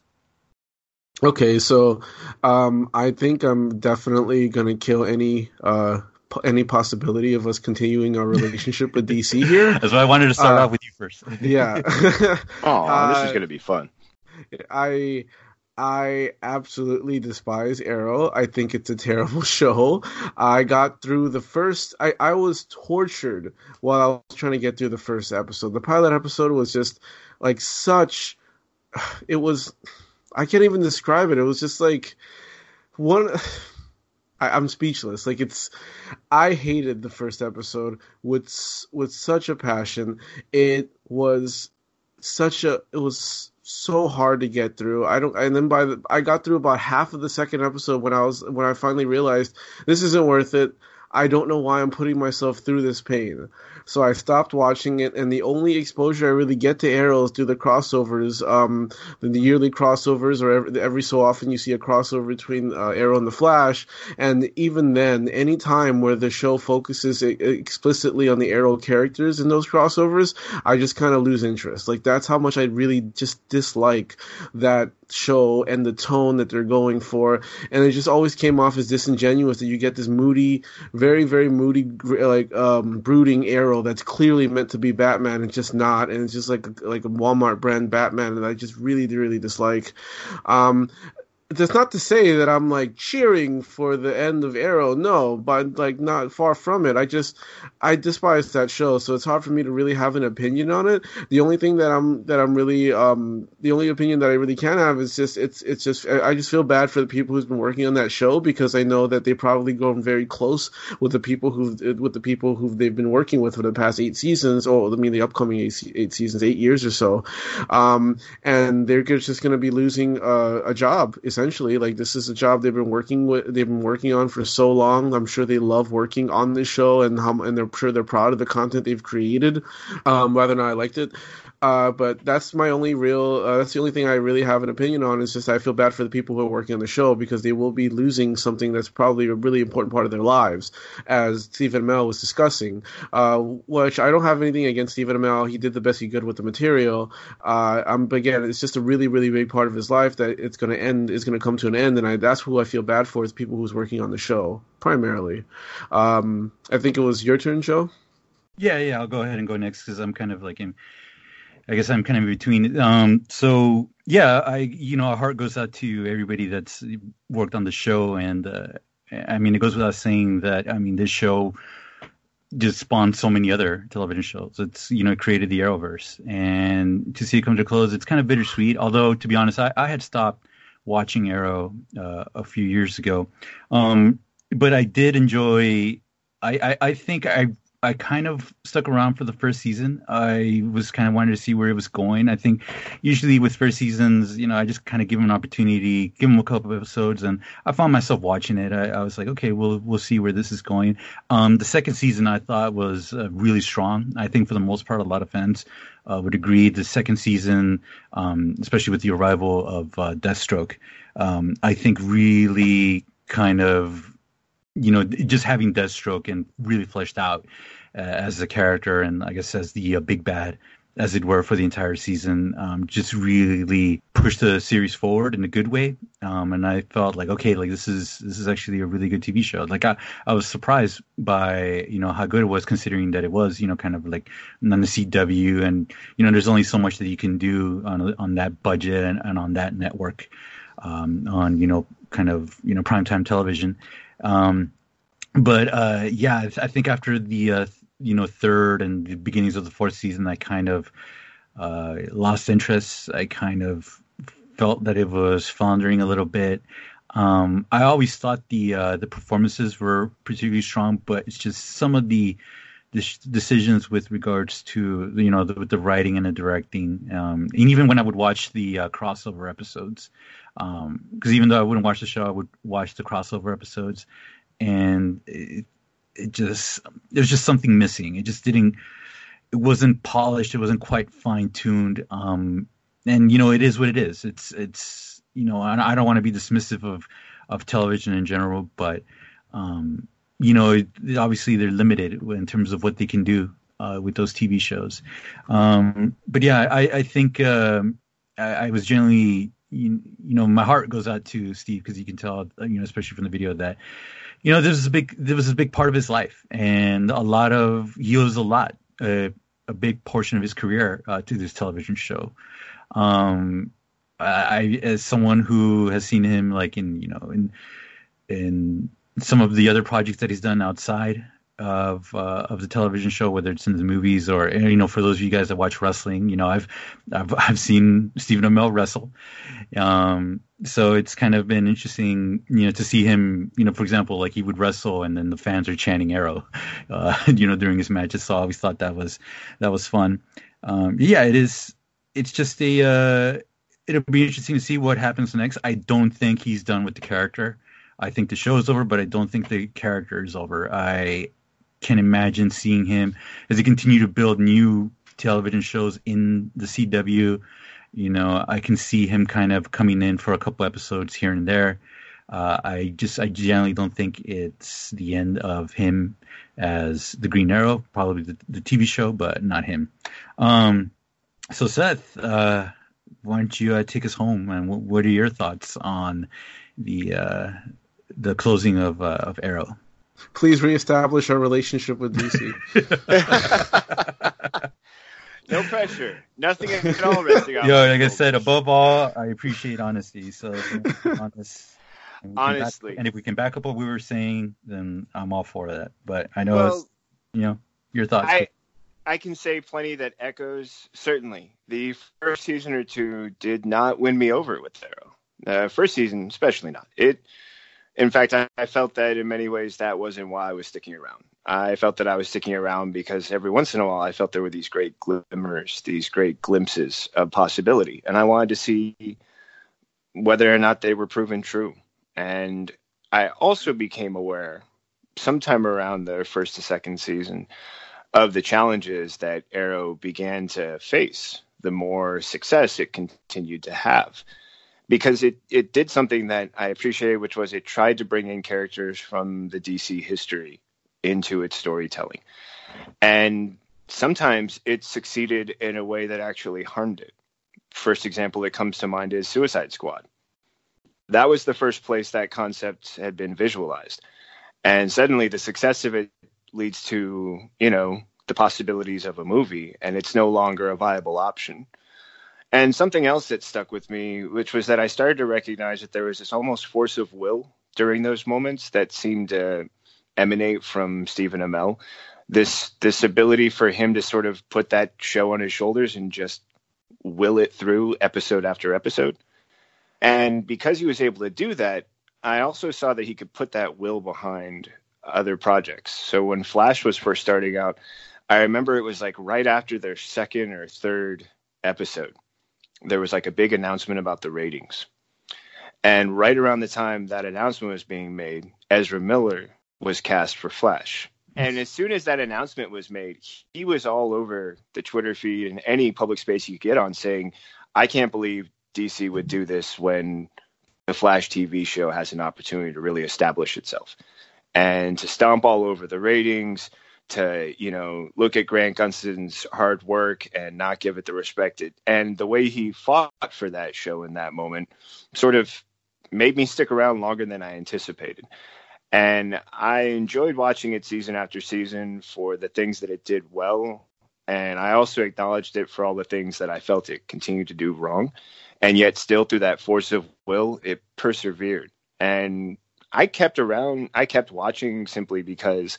[SPEAKER 3] Okay, so um, I think I'm definitely gonna kill any uh, any possibility of us continuing our relationship with DC (laughs) here.
[SPEAKER 1] That's why I wanted to start uh, off with you first.
[SPEAKER 3] yeah. (laughs)
[SPEAKER 2] oh, this is (laughs) gonna be fun.
[SPEAKER 3] I I absolutely despise Arrow. I think it's a terrible (laughs) show. I got through the first I, I was tortured while I was trying to get through the first episode. The pilot episode was just like such (sighs) it was I can't even describe it. It was just like one. (sighs) I, am speechless. Like it's, I hated the first episode with with such a passion. It was such a. It was so hard to get through. I don't, and then by the, I got through about half of the second episode when I was when I finally realized this isn't worth it. I don't know why I'm putting myself through this pain. So I stopped watching it, and the only exposure I really get to Arrow is through the crossovers, um, the yearly crossovers, or every, every so often you see a crossover between uh, Arrow and the Flash. And even then, any time where the show focuses explicitly on the Arrow characters in those crossovers, I just kind of lose interest. Like that's how much I really just dislike that show and the tone that they're going for. And it just always came off as disingenuous that you get this moody, very very moody, like um, brooding Arrow that's clearly meant to be Batman and just not, and it's just like like a Walmart brand Batman that I just really really dislike. Um, that's not to say that I'm like cheering for the end of Arrow. No, but like not far from it. I just I despise that show, so it's hard for me to really have an opinion on it. The only thing that I'm that I'm really um the only opinion that I really can have is just it's it's just I just feel bad for the people who's been working on that show because I know that they probably grown very close with the people who with the people who they've been working with for the past eight seasons. Or I mean the upcoming eight, eight seasons, eight years or so, um, and they're just going to be losing uh, a job essentially essentially. Like this is a job they've been working with, they've been working on for so long. I'm sure they love working on this show, and how, and they're sure they're proud of the content they've created. Um, whether or not I liked it, uh, but that's my only real. Uh, that's the only thing I really have an opinion on. Is just I feel bad for the people who are working on the show because they will be losing something that's probably a really important part of their lives, as Stephen Amell was discussing. Uh, which I don't have anything against Stephen Amell. He did the best he could with the material. Uh, um, but again, it's just a really, really big part of his life that it's going to end. Is going to come to an end, and I, that's who I feel bad for is people who's working on the show primarily. Um, I think it was your turn, Joe.
[SPEAKER 1] Yeah, yeah. I'll go ahead and go next because I'm kind of like in I guess I'm kind of in between. Um, so yeah, I you know, our heart goes out to everybody that's worked on the show, and uh, I mean, it goes without saying that I mean, this show just spawned so many other television shows. It's you know created the Arrowverse, and to see it come to close, it's kind of bittersweet. Although to be honest, I, I had stopped watching Arrow uh, a few years ago, um, but I did enjoy. I, I, I think I I kind of stuck around for the first season. I was kind of wanting to see where it was going. I think usually with first seasons, you know, I just kind of give them an opportunity, give them a couple of episodes, and I found myself watching it. I, I was like, okay, we'll we'll see where this is going. Um, the second season I thought was uh, really strong. I think for the most part, a lot of fans uh, would agree. The second season, um, especially with the arrival of uh, Deathstroke, um, I think really kind of you know, just having Deathstroke and really fleshed out uh, as a character and I guess as the uh, big bad, as it were, for the entire season, um, just really pushed the series forward in a good way. Um, and I felt like, okay, like this is this is actually a really good TV show. Like I, I was surprised by you know how good it was, considering that it was you know kind of like on the CW, and you know there's only so much that you can do on on that budget and, and on that network, um, on you know kind of you know primetime television. Um, but uh, yeah, I, th- I, think after the uh, you know third and the beginnings of the fourth season, I kind of uh, lost interest. I kind of felt that it was floundering a little bit. Um, I always thought the uh, the performances were particularly strong, but it's just some of the, the decisions with regards to you know the, the writing and the directing, um, and even when I would watch the uh, crossover episodes, because um, even though I wouldn't watch the show, I would watch the crossover episodes, and it, it just there's just something missing. It just didn't. It wasn't polished. It wasn't quite fine tuned. Um, and you know, it is what it is. It's it's you know, I, don't want to be dismissive of of television in general, but um, you know, it, obviously they're limited in terms of what they can do uh, with those TV shows. Um, but yeah, I, I think uh, I, I, was generally you, you know, my heart goes out to Steve because you can tell, you know, especially from the video that, you know, there's a big, there was a big part of his life and a lot of, he owes a lot, a big portion of his career uh, to this television show. Um, I, as someone who has seen him like in, you know, in, in some of the other projects that he's done outside of uh, of the television show, whether it's in the movies or you know, for those of you guys that watch wrestling, you know, I've I've I've seen Stephen Amell wrestle, um, so it's kind of been interesting, you know, to see him, you know, for example, like he would wrestle and then the fans are chanting Arrow, (laughs) uh, you know, during his matches. So I always thought that was that was fun. Um, yeah, it is. It's just a. Uh, it'll be interesting to see what happens next. I don't think he's done with the character. I think the show is over, but I don't think the character is over. I can imagine seeing him as he continue to build new television shows in the CW. You know, I can see him kind of coming in for a couple episodes here and there. Uh, I just, I generally don't think it's the end of him as the Green Arrow, probably the, the TV show, but not him. Um, so Seth, uh, why don't you uh, take us home and what, what, are your thoughts on the uh, the closing of uh, of Arrow?
[SPEAKER 3] Please reestablish our relationship with DC. (laughs)
[SPEAKER 2] no pressure. Nothing at all resting on.
[SPEAKER 1] Yo, like I said, above all, I appreciate honesty. So honest. And
[SPEAKER 2] Honestly,
[SPEAKER 1] back, and if we can back up what we were saying, then I'm all for that. But I know, well, you know, your thoughts.
[SPEAKER 2] I, I can say plenty that echoes. Certainly, the first season or two did not win me over with Arrow. Uh, first season, especially not. It in fact, I, I, felt that in many ways that wasn't why I was sticking around. I felt that I was sticking around because every once in a while I felt there were these great glimmers, these great glimpses of possibility. And I wanted to see whether or not they were proven true. And I also became aware sometime around the first to second season of the challenges that Arrow began to face the more success it continued to have because it, it did something that I appreciated, which was it tried to bring in characters from the DC history into its storytelling. And sometimes it succeeded in a way that actually harmed it. First example that comes to mind is Suicide Squad. That was the first place that concept had been visualized. And suddenly the success of it leads to, you know, the possibilities of a movie, and it's no longer a viable option. And something else that stuck with me, which was that I started to recognize that there was this almost force of will during those moments that seemed to emanate from Stephen Amell. This this ability for him to sort of put that show on his shoulders and just will it through episode after episode. And because he was able to do that, I also saw that he could put that will behind other projects. So when Flash was first starting out, I remember it was like right after their second or third episode there was like a big announcement about the ratings. And right around the time that announcement was being made, Ezra Miller was cast for Flash. And as soon as that announcement was made, he was all over the Twitter feed and any public space you get on saying, I can't believe DC would do this when the Flash TV show has an opportunity to really establish itself. And to stomp all over the ratings, to you know look at Grant Gustin's hard work and not give it the respect it and the way he fought for that show in that moment sort of made me stick around longer than I anticipated. And I enjoyed watching it season after season for the things that it did well. And I also acknowledged it for all the things that I felt it continued to do wrong. And yet, still, through that force of will, it persevered. And I kept around, I kept watching simply because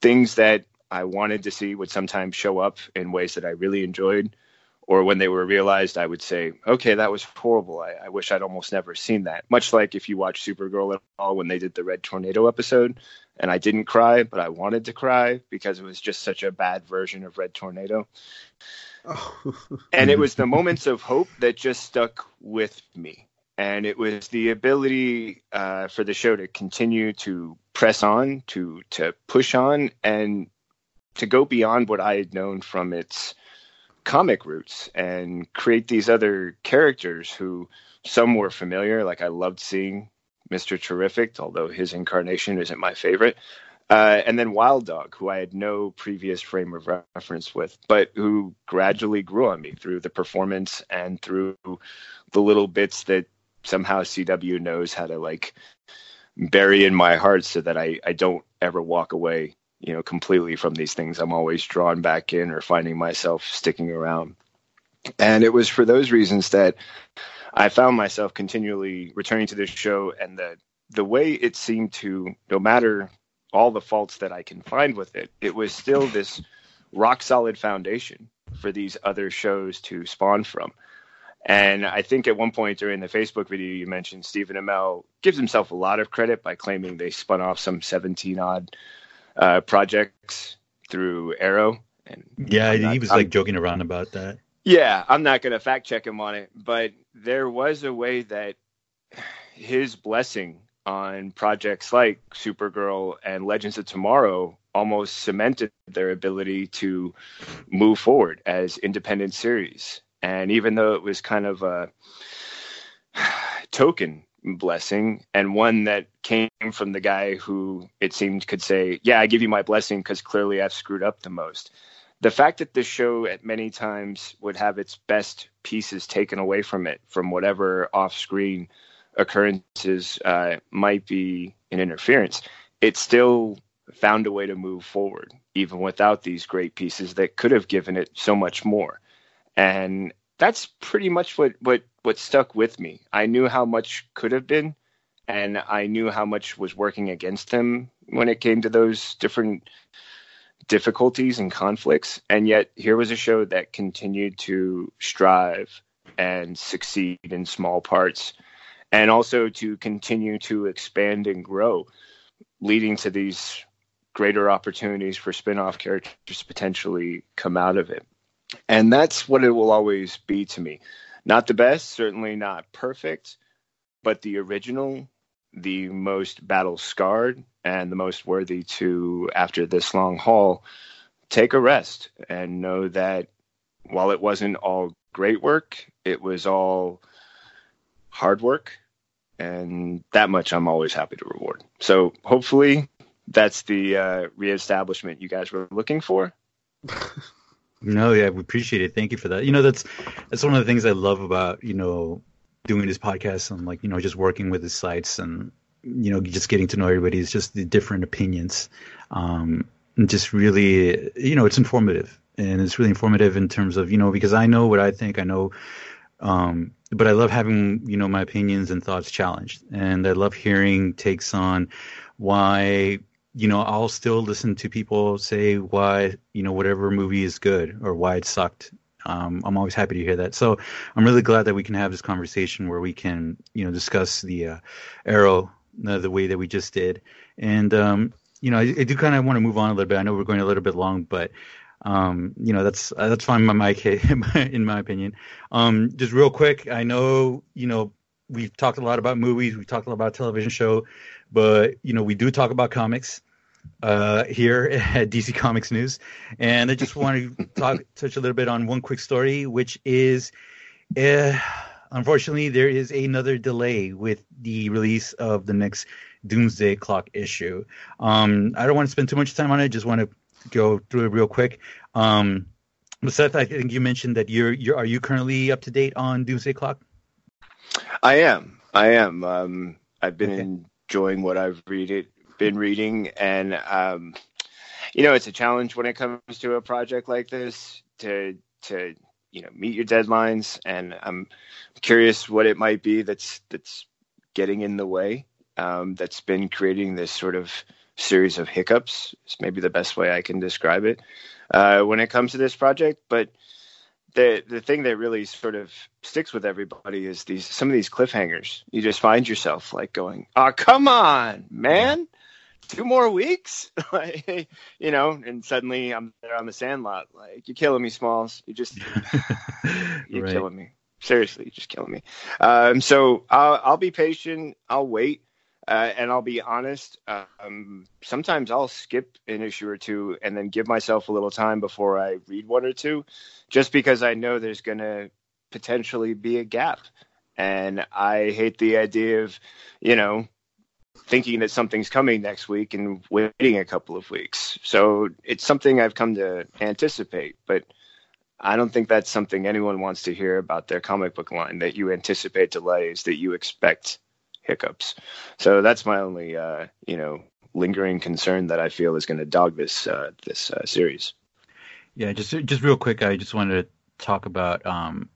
[SPEAKER 2] things that I wanted to see would sometimes show up in ways that I really enjoyed, or when they were realized, I would say, "Okay, that was horrible. I, I wish I'd almost never seen that." Much like if you watch Supergirl at all when they did the Red Tornado episode, and I didn't cry, but I wanted to cry because it was just such a bad version of Red Tornado. Oh. and it (laughs) was the moments of hope that just stuck with me and it was the ability uh, for the show to continue to press on, to to push on, and to go beyond what I had known from its comic roots and create these other characters who some were familiar. Like I loved seeing Mister Terrific, although his incarnation isn't my favorite. Uh, and then Wild Dog, who I had no previous frame of reference with, but who gradually grew on me through the performance and through the little bits that somehow CW knows how to like bury in my heart so that I, I don't ever walk away, you know, completely from these things. I'm always drawn back in or finding myself sticking around. And it was for those reasons that I found myself continually returning to this show and the the way it seemed to, no matter all the faults that I can find with it, it was still this rock solid foundation for these other shows to spawn from. And I think at one point during the Facebook video you mentioned Stephen Amell gives himself a lot of credit by claiming they spun off some 17 odd uh, projects through Arrow. And
[SPEAKER 1] yeah, not, he was I'm, like joking around about that.
[SPEAKER 2] Yeah, I'm not going to fact check him on it, but there was a way that his blessing on projects like Supergirl and Legends of Tomorrow almost cemented their ability to move forward as independent series. And even though it was kind of a (sighs) token blessing and one that came from the guy who it seemed could say, Yeah, I give you my blessing because clearly I've screwed up the most. The fact that the show at many times would have its best pieces taken away from it from whatever off screen occurrences uh, might be an interference, it still found a way to move forward, even without these great pieces that could have given it so much more. And that's pretty much what, what, what stuck with me. I knew how much could have been, and I knew how much was working against him when it came to those different difficulties and conflicts. And yet, here was a show that continued to strive and succeed in small parts, and also to continue to expand and grow, leading to these greater opportunities for spin-off characters to potentially come out of it. And that's what it will always be to me. Not the best, certainly not perfect, but the original, the most battle scarred, and the most worthy to, after this long haul, take a rest and know that while it wasn't all great work, it was all hard work. And that much I'm always happy to reward. So hopefully that's the uh, reestablishment you guys were looking for. (laughs)
[SPEAKER 1] no, yeah, we appreciate it. Thank you for that. You know, that's that's one of the things I love about you know doing this podcast and like you know just working with the sites and you know just getting to know everybody is just the different opinions. Um, and just really, you know, it's informative and it's really informative in terms of you know because I know what I think. I know um, but I love having you know my opinions and thoughts challenged, and I love hearing takes on why you know, I'll still listen to people say why, you know, whatever movie is good or why it sucked. Um, I'm always happy to hear that. So I'm really glad that we can have this conversation where we can, you know, discuss the uh, Arrow uh, the way that we just did. And, um, you know, I, I do kind of want to move on a little bit. I know we're going a little bit long, but, um, you know, that's uh, that's fine in my, (laughs) in my opinion. Um, just real quick, I know, you know, we've talked a lot about movies, we've talked a lot about television show, but you know we do talk about comics uh, here at (laughs) DC Comics News, and I just want to talk touch a little bit on one quick story, which is, uh, unfortunately, there is another delay with the release of the next Doomsday Clock issue. Um, I don't want to spend too much time on it; just want to go through it real quick. Um, Seth, I think you mentioned that you're, you're are you currently up to date on Doomsday Clock?
[SPEAKER 2] I am. I am. Um, I've been okay. Enjoying what I've read it, been reading, and um, you know, it's a challenge when it comes to a project like this to to you know meet your deadlines. And I'm curious what it might be that's that's getting in the way. Um, that's been creating this sort of series of hiccups. It's maybe the best way I can describe it uh, when it comes to this project, but the the thing that really sort of sticks with everybody is these some of these cliffhangers. You just find yourself like going, "Oh, come on, man." Two more weeks, (laughs) you know, and suddenly I'm there on the sandlot. Like you're killing me, Smalls. You just (laughs) you're right. killing me. Seriously, you're just killing me. Um, so I'll, I'll be patient. I'll wait. Uh, and I'll be honest, um, sometimes I'll skip an issue or two and then give myself a little time before I read one or two, just because I know there's going to potentially be a gap. And I hate the idea of, you know, thinking that something's coming next week and waiting a couple of weeks. So it's something I've come to anticipate, but I don't think that's something anyone wants to hear about their comic book line that you anticipate delays, that you expect hiccups. So that's my only, uh, you know, lingering concern that I feel is going to dog this uh, this uh, series.
[SPEAKER 1] Yeah, just just real quick, I just wanted to talk about, um,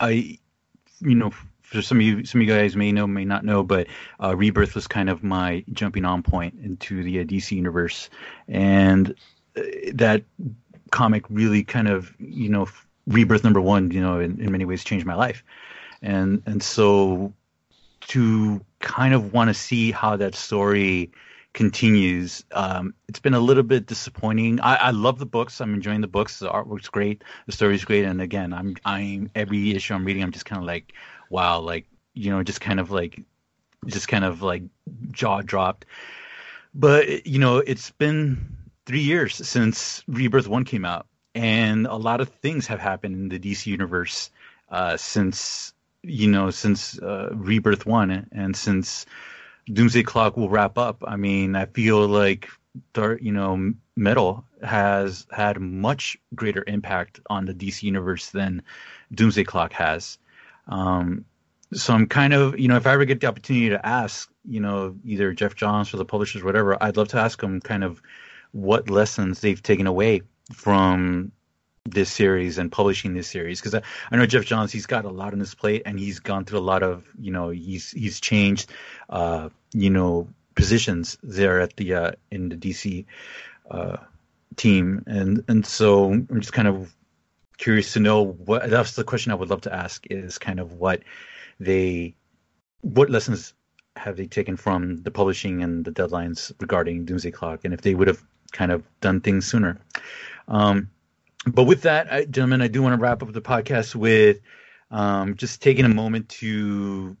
[SPEAKER 1] I, you know, for some of you, some of you guys may know, may not know, but uh, Rebirth was kind of my jumping on point into the uh, DC universe, and uh, that comic really kind of, you know, Rebirth number one, you know, in, in many ways changed my life, and and so to kind of want to see how that story continues. Um, it's been a little bit disappointing. I, I, love the books. I'm enjoying the books. The artwork's great. The story's great. And again, I'm I'm every issue I'm reading, I'm just kind of like, wow, like you know, just kind of like, just kind of like jaw dropped. But you know, it's been three years since Rebirth One came out, and a lot of things have happened in the DC universe uh, since you know since uh, Rebirth One and since Doomsday Clock will wrap up. I mean, I feel like dark, you know Metal has had much greater impact on the DC universe than Doomsday Clock has. Um, so I'm kind of, you know, if I ever get the opportunity to ask, you know, either Geoff Johns or the publishers, whatever, I'd love to ask them kind of what lessons they've taken away from this series and publishing this series because I, I, know Geoff Johns he's got a lot on his plate and he's gone through a lot of you know he's he's changed uh, you know positions there at the uh, in the DC uh, team and and so I'm just kind of curious to know what that's the question I would love to ask is kind of what they what lessons have they taken from the publishing and the deadlines regarding Doomsday Clock and if they would have kind of done things sooner. Um, but with that, I, gentlemen, I do want to wrap up the podcast with um, just taking a moment to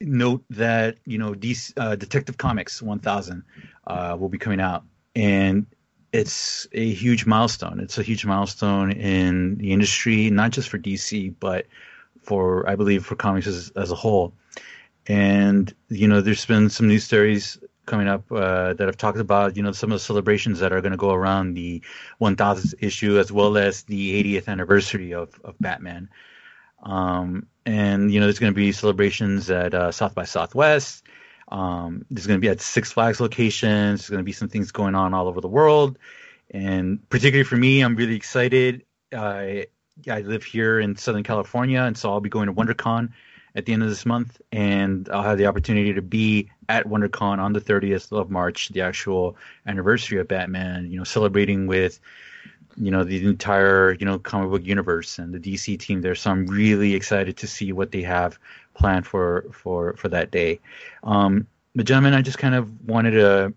[SPEAKER 1] note that you know DC, uh, Detective Comics 1000 uh, will be coming out, and it's a huge milestone. It's a huge milestone in the industry, not just for DC, but for I believe for comics as, as a whole. And you know, there's been some news stories coming up uh, that I've talked about. You know, some of the celebrations that are going to go around the 1000th issue, as well as the 80th anniversary of of Batman. Um, and you know, there's going to be celebrations at uh, South by Southwest. Um, there's going to be at Six Flags locations. There's going to be some things going on all over the world, and particularly for me, I'm really excited. I I live here in Southern California, and so I'll be going to WonderCon at the end of this month, and I'll have the opportunity to be at WonderCon on the 30th of March, the actual anniversary of Batman. You know, celebrating with you know the entire you know comic book universe and the DC team there. So I'm really excited to see what they have planned for for for that day. Um, but gentlemen, I just kind of wanted to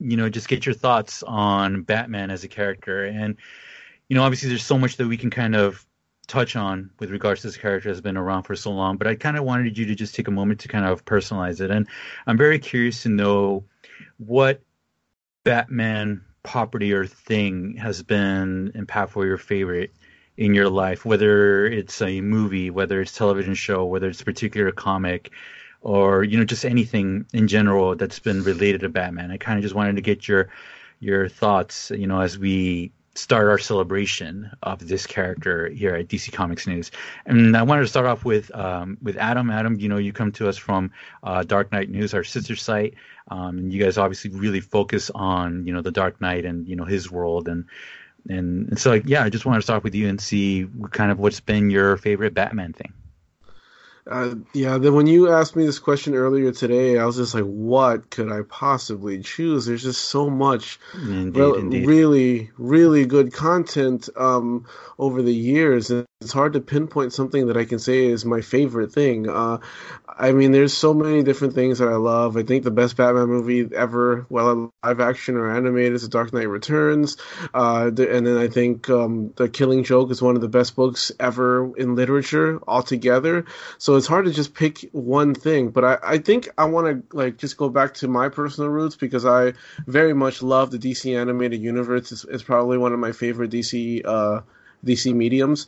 [SPEAKER 1] you know just get your thoughts on Batman as a character and you know obviously there's so much that we can kind of touch on with regards to this character has been around for so long, but I kind of wanted you to just take a moment to kind of personalize it. And I'm very curious to know what Batman property or thing has been impactful or your favorite in your life, whether it's a movie, whether it's television show, whether it's a particular comic, or you know just anything in general that's been related to Batman. I kind of just wanted to get your your thoughts, you know, as we start our celebration of this character here at DC Comics News. And I wanted to start off with um, with Adam. Adam, you know, you come to us from uh, Dark Knight News, our sister site, um, and you guys obviously really focus on you know the Dark Knight and you know his world and. And, and so, like, yeah, I just wanted to start with you and see kind of what's been your favorite Batman thing.
[SPEAKER 3] Uh, yeah, then when you asked me this question earlier today, I was just like, what could I possibly choose? There's just so much indeed, re- indeed. really, really good content um, over the years. It's hard to pinpoint something that I can say is my favorite thing. Uh, I mean, there's so many different things that I love. I think the best Batman movie ever, well, live action or animated, is The Dark Knight Returns. Uh, and then I think um, The Killing Joke is one of the best books ever in literature altogether. So it's hard to just pick one thing. But I, I think I want to like just go back to my personal roots because I very much love the DC animated universe. It's, it's probably one of my favorite DC. Uh, DC mediums,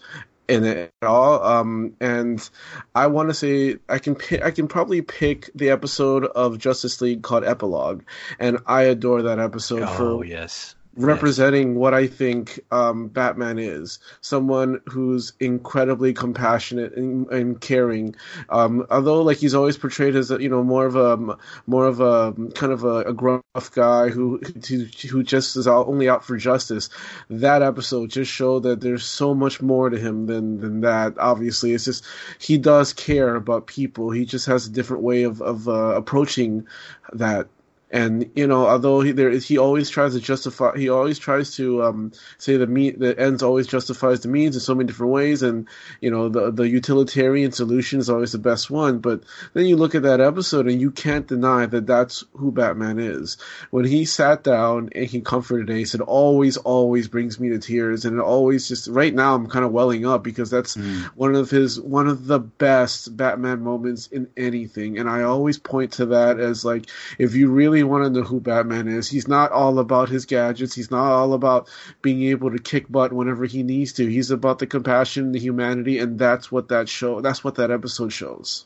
[SPEAKER 3] in it at all. Um, and I want to say I can pick, I can probably pick the episode of Justice League called Epilogue, and I adore that episode
[SPEAKER 1] oh,
[SPEAKER 3] for
[SPEAKER 1] yes
[SPEAKER 3] representing what I think um, Batman is. Someone who's incredibly compassionate and, and caring. Um, although, like he's always portrayed as you know more of a more of a kind of a, a gruff guy who, who who just is only out for justice. That episode just showed that there's so much more to him than than that. Obviously, it's just he does care about people. He just has a different way of of uh, approaching that and you know although he there is he always tries to justify he always tries to um, say the me the ends always justifies the means in so many different ways. And you know the the utilitarian solution is always the best one. But then you look at that episode and you can't deny that that's who batman is. When he sat down and he comforted ace it always always brings me to tears. And it always just right now i'm kind of welling up because that's mm. one of his one of the best batman moments in anything. And i always point to that as like if you really really want to know who Batman is. He's not all about his gadgets. He's not all about being able to kick butt whenever he needs to. He's about the compassion, the humanity, and that's what that show. That's what that episode shows.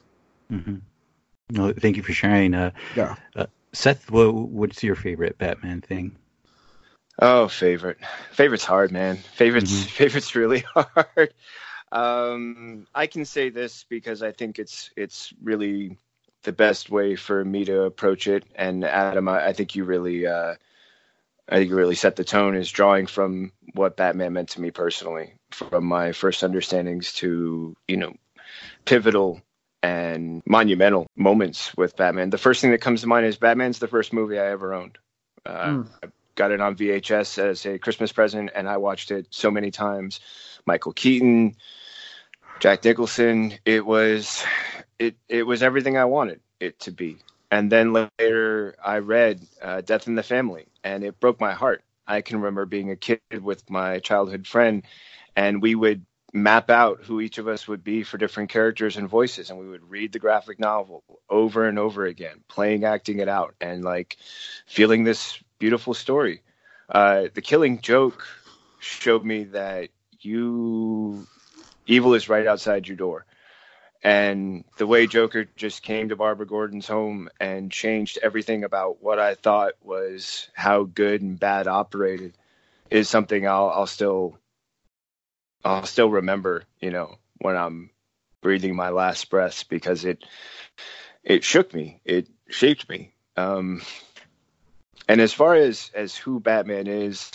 [SPEAKER 1] Mm-hmm. Well, thank you for sharing. Uh,
[SPEAKER 3] yeah.
[SPEAKER 1] Uh, Seth, what, what's your favorite Batman thing?
[SPEAKER 2] Oh, favorite. Favorite's hard, man. Favorite's mm-hmm. favorite's really (laughs) hard. Um, I can say this because I think it's it's really the best way for me to approach it. And Adam, I, I think you really, uh, I think you really set the tone is drawing from what Batman meant to me personally, from my first understandings to you know pivotal and monumental moments with Batman. The first thing that comes to mind is Batman's the first movie I ever owned. Uh, mm. I got it on VHS as a Christmas present, and I watched it so many times. Michael Keaton, Jack Nicholson. It was it it was everything I wanted it to be. And then later, I read uh, Death in the Family, and it broke my heart. I can remember being a kid with my childhood friend, and we would map out who each of us would be for different characters and voices, and we would read the graphic novel over and over again, playing, acting it out, and like feeling this beautiful story. Uh, the Killing Joke showed me that you evil is right outside your door and the way Joker just came to Barbara Gordon's home and changed everything about what I thought was how good and bad operated is something I'll I'll still I'll still remember, you know, when I'm breathing my last breaths because it it shook me, it shaped me. Um, and as far as as who Batman is,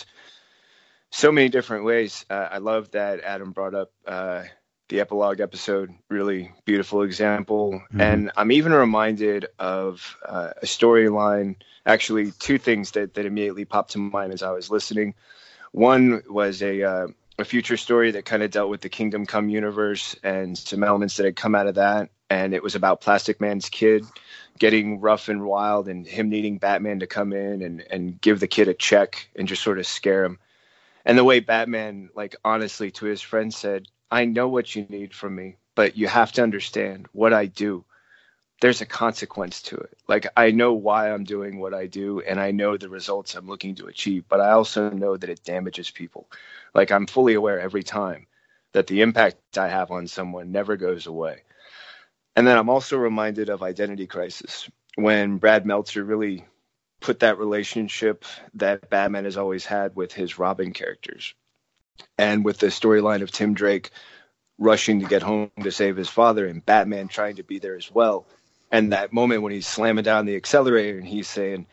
[SPEAKER 2] so many different ways. Uh, I love that Adam brought up uh, the epilogue episode, really beautiful example. Mm-hmm. And I'm even reminded of uh, a storyline, actually, two things that, that immediately popped to mind as I was listening. One was a, uh, a future story that kind of dealt with the Kingdom Come universe and some elements that had come out of that. And it was about Plastic Man's kid getting rough and wild and him needing Batman to come in and, and give the kid a check and just sort of scare him. And the way Batman, like honestly, to his friend said, I know what you need from me, but you have to understand what I do. There's a consequence to it. Like, I know why I'm doing what I do, and I know the results I'm looking to achieve, but I also know that it damages people. Like, I'm fully aware every time that the impact I have on someone never goes away. And then I'm also reminded of Identity Crisis when Brad Meltzer really put that relationship that Batman has always had with his Robin characters and with the storyline of Tim Drake rushing to get home to save his father and Batman trying to be there as well. And that moment when he's slamming down the accelerator and he's saying,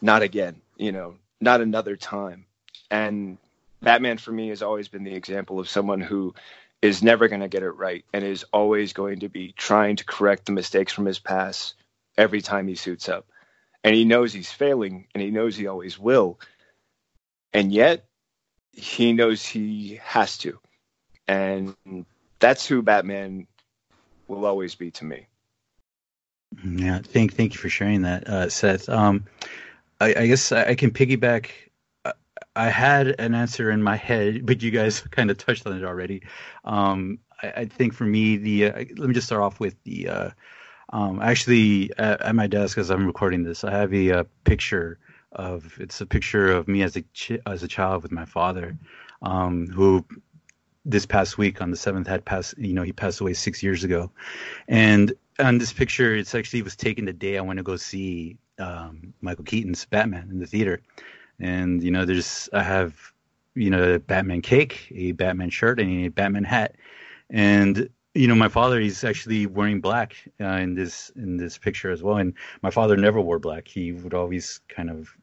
[SPEAKER 2] not again, you know, not another time. And Batman for me has always been the example of someone who is never going to get it right and is always going to be trying to correct the mistakes from his past every time he suits up. And he knows he's failing and he knows he always will. And yet he knows he has to. And that's who Batman will always be to me.
[SPEAKER 1] Yeah, thank thank you for sharing that, uh, Seth. Um, I, I, guess I can piggyback. I had an answer in my head, but you guys (laughs) kind of touched on it already. Um, I, I, think for me, the uh, let me just start off with the. Uh, um, actually, at, at, my desk as I'm recording this, I have a, a uh, picture of it's a picture of me as a as a child with my father, um, who this past week on the seventh had passed. You know, he passed away six years ago, and on this picture, it's actually was taken the day I went to go see um, Michael Keaton's Batman in the theater, and you know, there's I have you know a Batman cake, a Batman shirt, and a Batman hat, and you know my father he's actually wearing black uh, in this in this picture as well. And my father never wore black. He would always kind of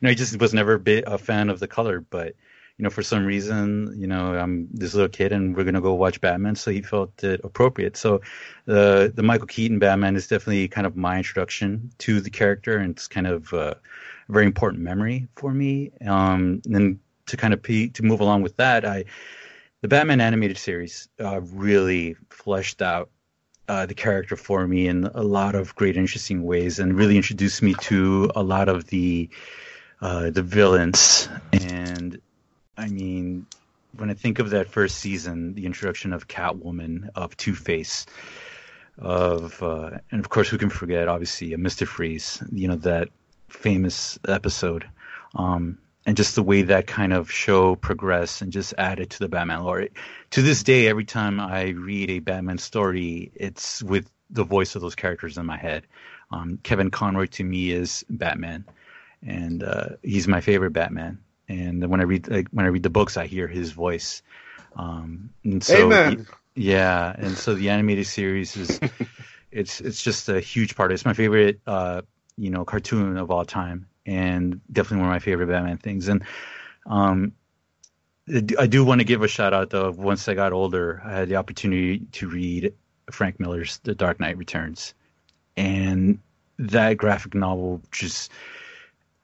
[SPEAKER 1] know, he just was never a, fan of the color, but you know, for some reason, you know, I'm this little kid and we're gonna go watch Batman, so he felt it appropriate. So the the Michael Keaton Batman is definitely kind of my introduction to the character, and it's kind of uh, a very important memory for me. Um, and then to kind of to move along with that, I the Batman animated series uh, really fleshed out uh, the character for me in a lot of great, interesting ways, and really introduced me to a lot of the uh, the villains. And I mean, when I think of that first season, the introduction of Catwoman, of Two Face, of uh, and of course, who can forget? Obviously, a Mister Freeze. You know that famous episode. Um, and just the way that kind of show progressed and just added to the Batman lore. To this day, every time I read a Batman story, it's with the voice of those characters in my head. Um, Kevin Conroy to me is Batman, and uh, he's my favorite Batman. And when I read like, when I read the books, I hear his voice. Um, and so,
[SPEAKER 3] Amen.
[SPEAKER 1] Yeah, and so the animated series is (laughs) it's it's just a huge part. It's my favorite, uh, you know, cartoon of all time and definitely one of my favorite Batman things. And um, I do want to give a shout out though. Once I got older, I had the opportunity to read Frank Miller's The Dark Knight Returns, and that graphic novel just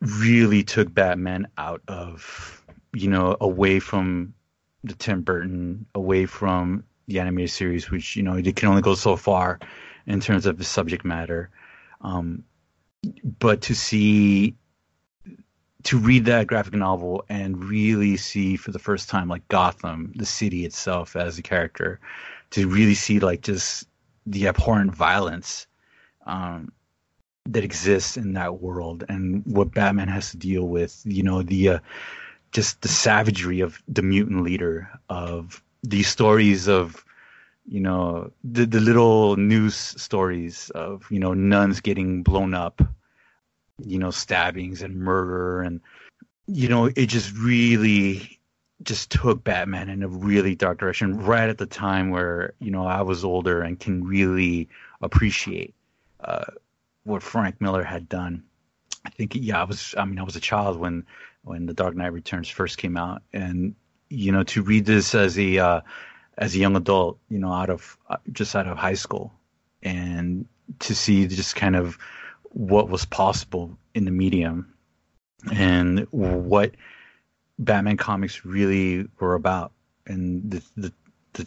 [SPEAKER 1] really took Batman out of you know away from the Tim Burton, away from the animated series, which you know it can only go so far in terms of the subject matter. Um, but to see to read that graphic novel and really see for the first time like Gotham, the city itself as a character, to really see like just the abhorrent violence um, that exists in that world and what Batman has to deal with. You know the uh, just the savagery of the mutant leader of these stories of you know the the little news stories of you know nuns getting blown up you know, stabbings and murder and you know, it just really just took Batman in a really dark direction right at the time where, you know, I was older and can really appreciate uh, what Frank Miller had done. I think yeah, I was I mean, I was a child when when The Dark Knight Returns first came out and you know, to read this as a uh, as a young adult, you know, out of just out of high school and to see just kind of what was possible in the medium and what Batman comics really were about and the, the the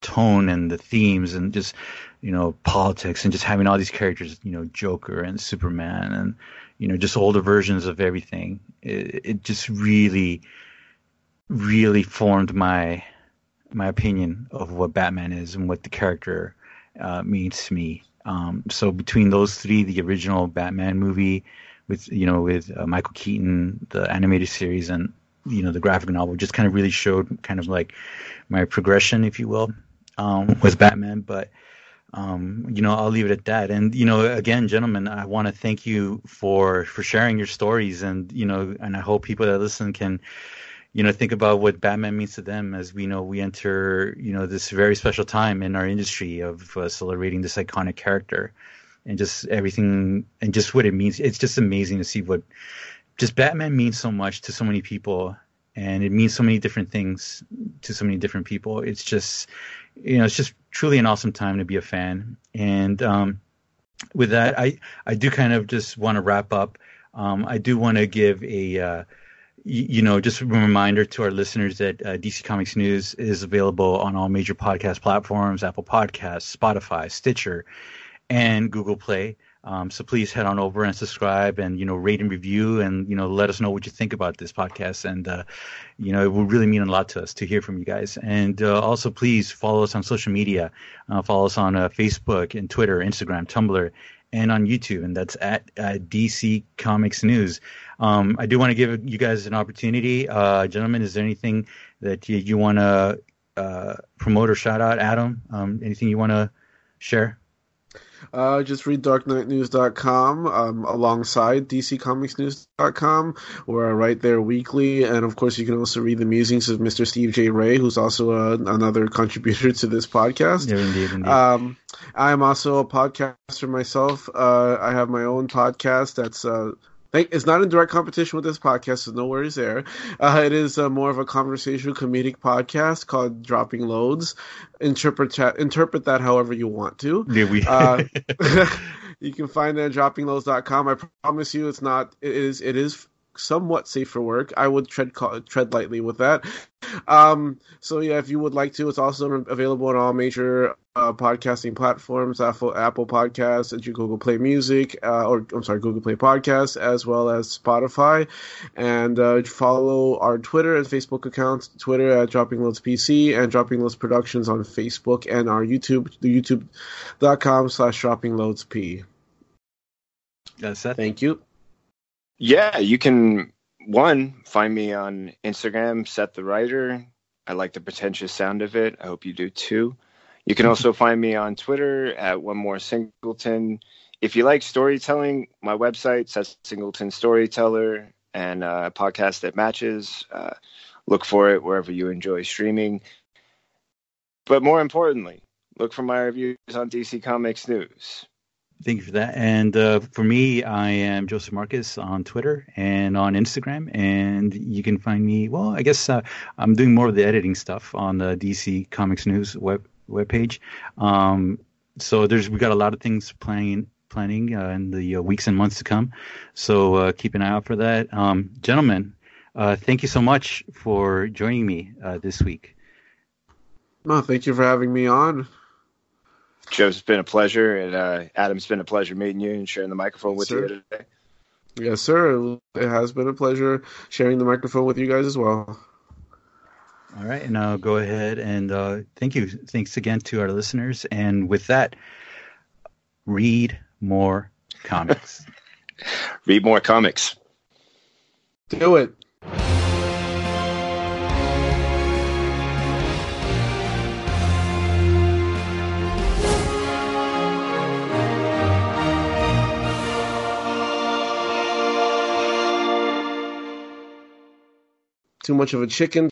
[SPEAKER 1] tone and the themes and just you know politics and just having all these characters you know Joker and Superman and you know just older versions of everything. It, it just really really formed my my opinion of what Batman is and what the character uh, means to me. Um, so between those three, the original Batman movie with you know with uh, Michael Keaton, the animated series, and you know the graphic novel, just kind of really showed kind of like my progression, if you will, um, with Batman. But um, you know, I'll leave it at that. And you know, again, gentlemen, I want to thank you for for sharing your stories, and you know, and I hope people that listen can you know, think about what Batman means to them as we know we enter, you know, this very special time in our industry of uh, celebrating this iconic character and just everything and just what it means. It's just amazing to see what just Batman means so much to so many people and it means so many different things to so many different people. It's just, you know, it's just truly an awesome time to be a fan. And um, with that, I, I do kind of just want to wrap up. Um, I do want to give a, uh, you know, just a reminder to our listeners that uh, DC Comics News is available on all major podcast platforms Apple Podcasts, Spotify, Stitcher, and Google Play. Um, so please head on over and subscribe and, you know, rate and review and, you know, let us know what you think about this podcast. And, uh, you know, it will really mean a lot to us to hear from you guys. And uh, also, please follow us on social media. Uh, follow us on uh, Facebook and Twitter, Instagram, Tumblr, and on YouTube. And that's at DC Comics News. Um, I do want to give you guys an opportunity, uh, gentlemen. Is there anything that you, you want to uh, promote or shout out, Adam? Um, anything you want to share?
[SPEAKER 3] Uh, just read darkknightnews.com um, alongside dccomicsnews.com where I write there weekly. And of course, you can also read the musings of Mr. Steve J. Ray, who's also a, uh, another (laughs) contributor to this podcast.
[SPEAKER 1] Yeah, indeed, indeed.
[SPEAKER 3] Um, I'm also a podcaster myself. Uh, I have my own podcast that's uh, It's not in direct competition with this podcast, so no worries there. Uh, it is uh, more of a conversational comedic podcast called Dropping Loads. Interpret chat, interpret that however you want to.
[SPEAKER 1] Yeah, we.
[SPEAKER 3] uh, (laughs) (laughs) you can find it at droppingloads.com. I promise you, it's not. It is. It is somewhat safe for work. I would tread tread lightly with that. Um, so yeah, if you would like to, it's also available on all major uh, podcasting platforms: Apple Apple Podcasts, Google Play Music, uh, or I'm sorry, Google Play Podcasts, as well as Spotify. And uh, follow our Twitter and Facebook accounts: Twitter at Dropping Loads PC and Dropping Loads Productions on Facebook, and our YouTube, the YouTube.com slash Dropping Loads P.
[SPEAKER 1] That's that.
[SPEAKER 3] Thank you.
[SPEAKER 2] Yeah, you can one find me on Instagram, Seth the Writer. I like the pretentious sound of it. I hope you do too. You can also (laughs) find me on Twitter at One More Singleton. If you like storytelling, my website, Seth Singleton Storyteller, and a podcast that matches. Uh, look for it wherever you enjoy streaming. But more importantly, look for my reviews on DC Comics News.
[SPEAKER 1] Thank you for that. And uh, for me, I am Joseph Marcus on Twitter and on Instagram. And you can find me, well, I guess uh, I'm doing more of the editing stuff on the DC Comics News web webpage. Um, so there's we got a lot of things planning planning uh, in the uh, weeks and months to come. So uh, keep an eye out for that. Um, gentlemen, uh, thank you so much for joining me this week.
[SPEAKER 3] No, thank you for having me on.
[SPEAKER 2] Joe, it's been a pleasure, and uh, Adam, it's been a pleasure meeting you and sharing the microphone with
[SPEAKER 3] sir.
[SPEAKER 2] you today.
[SPEAKER 3] Yes, sir. It has been a pleasure sharing the microphone with you guys as well.
[SPEAKER 1] All right, and I'll go ahead and uh, thank you. Thanks again to our listeners. And with that, read more comics. (laughs)
[SPEAKER 2] read more comics.
[SPEAKER 3] Do it. Too much of a chicken.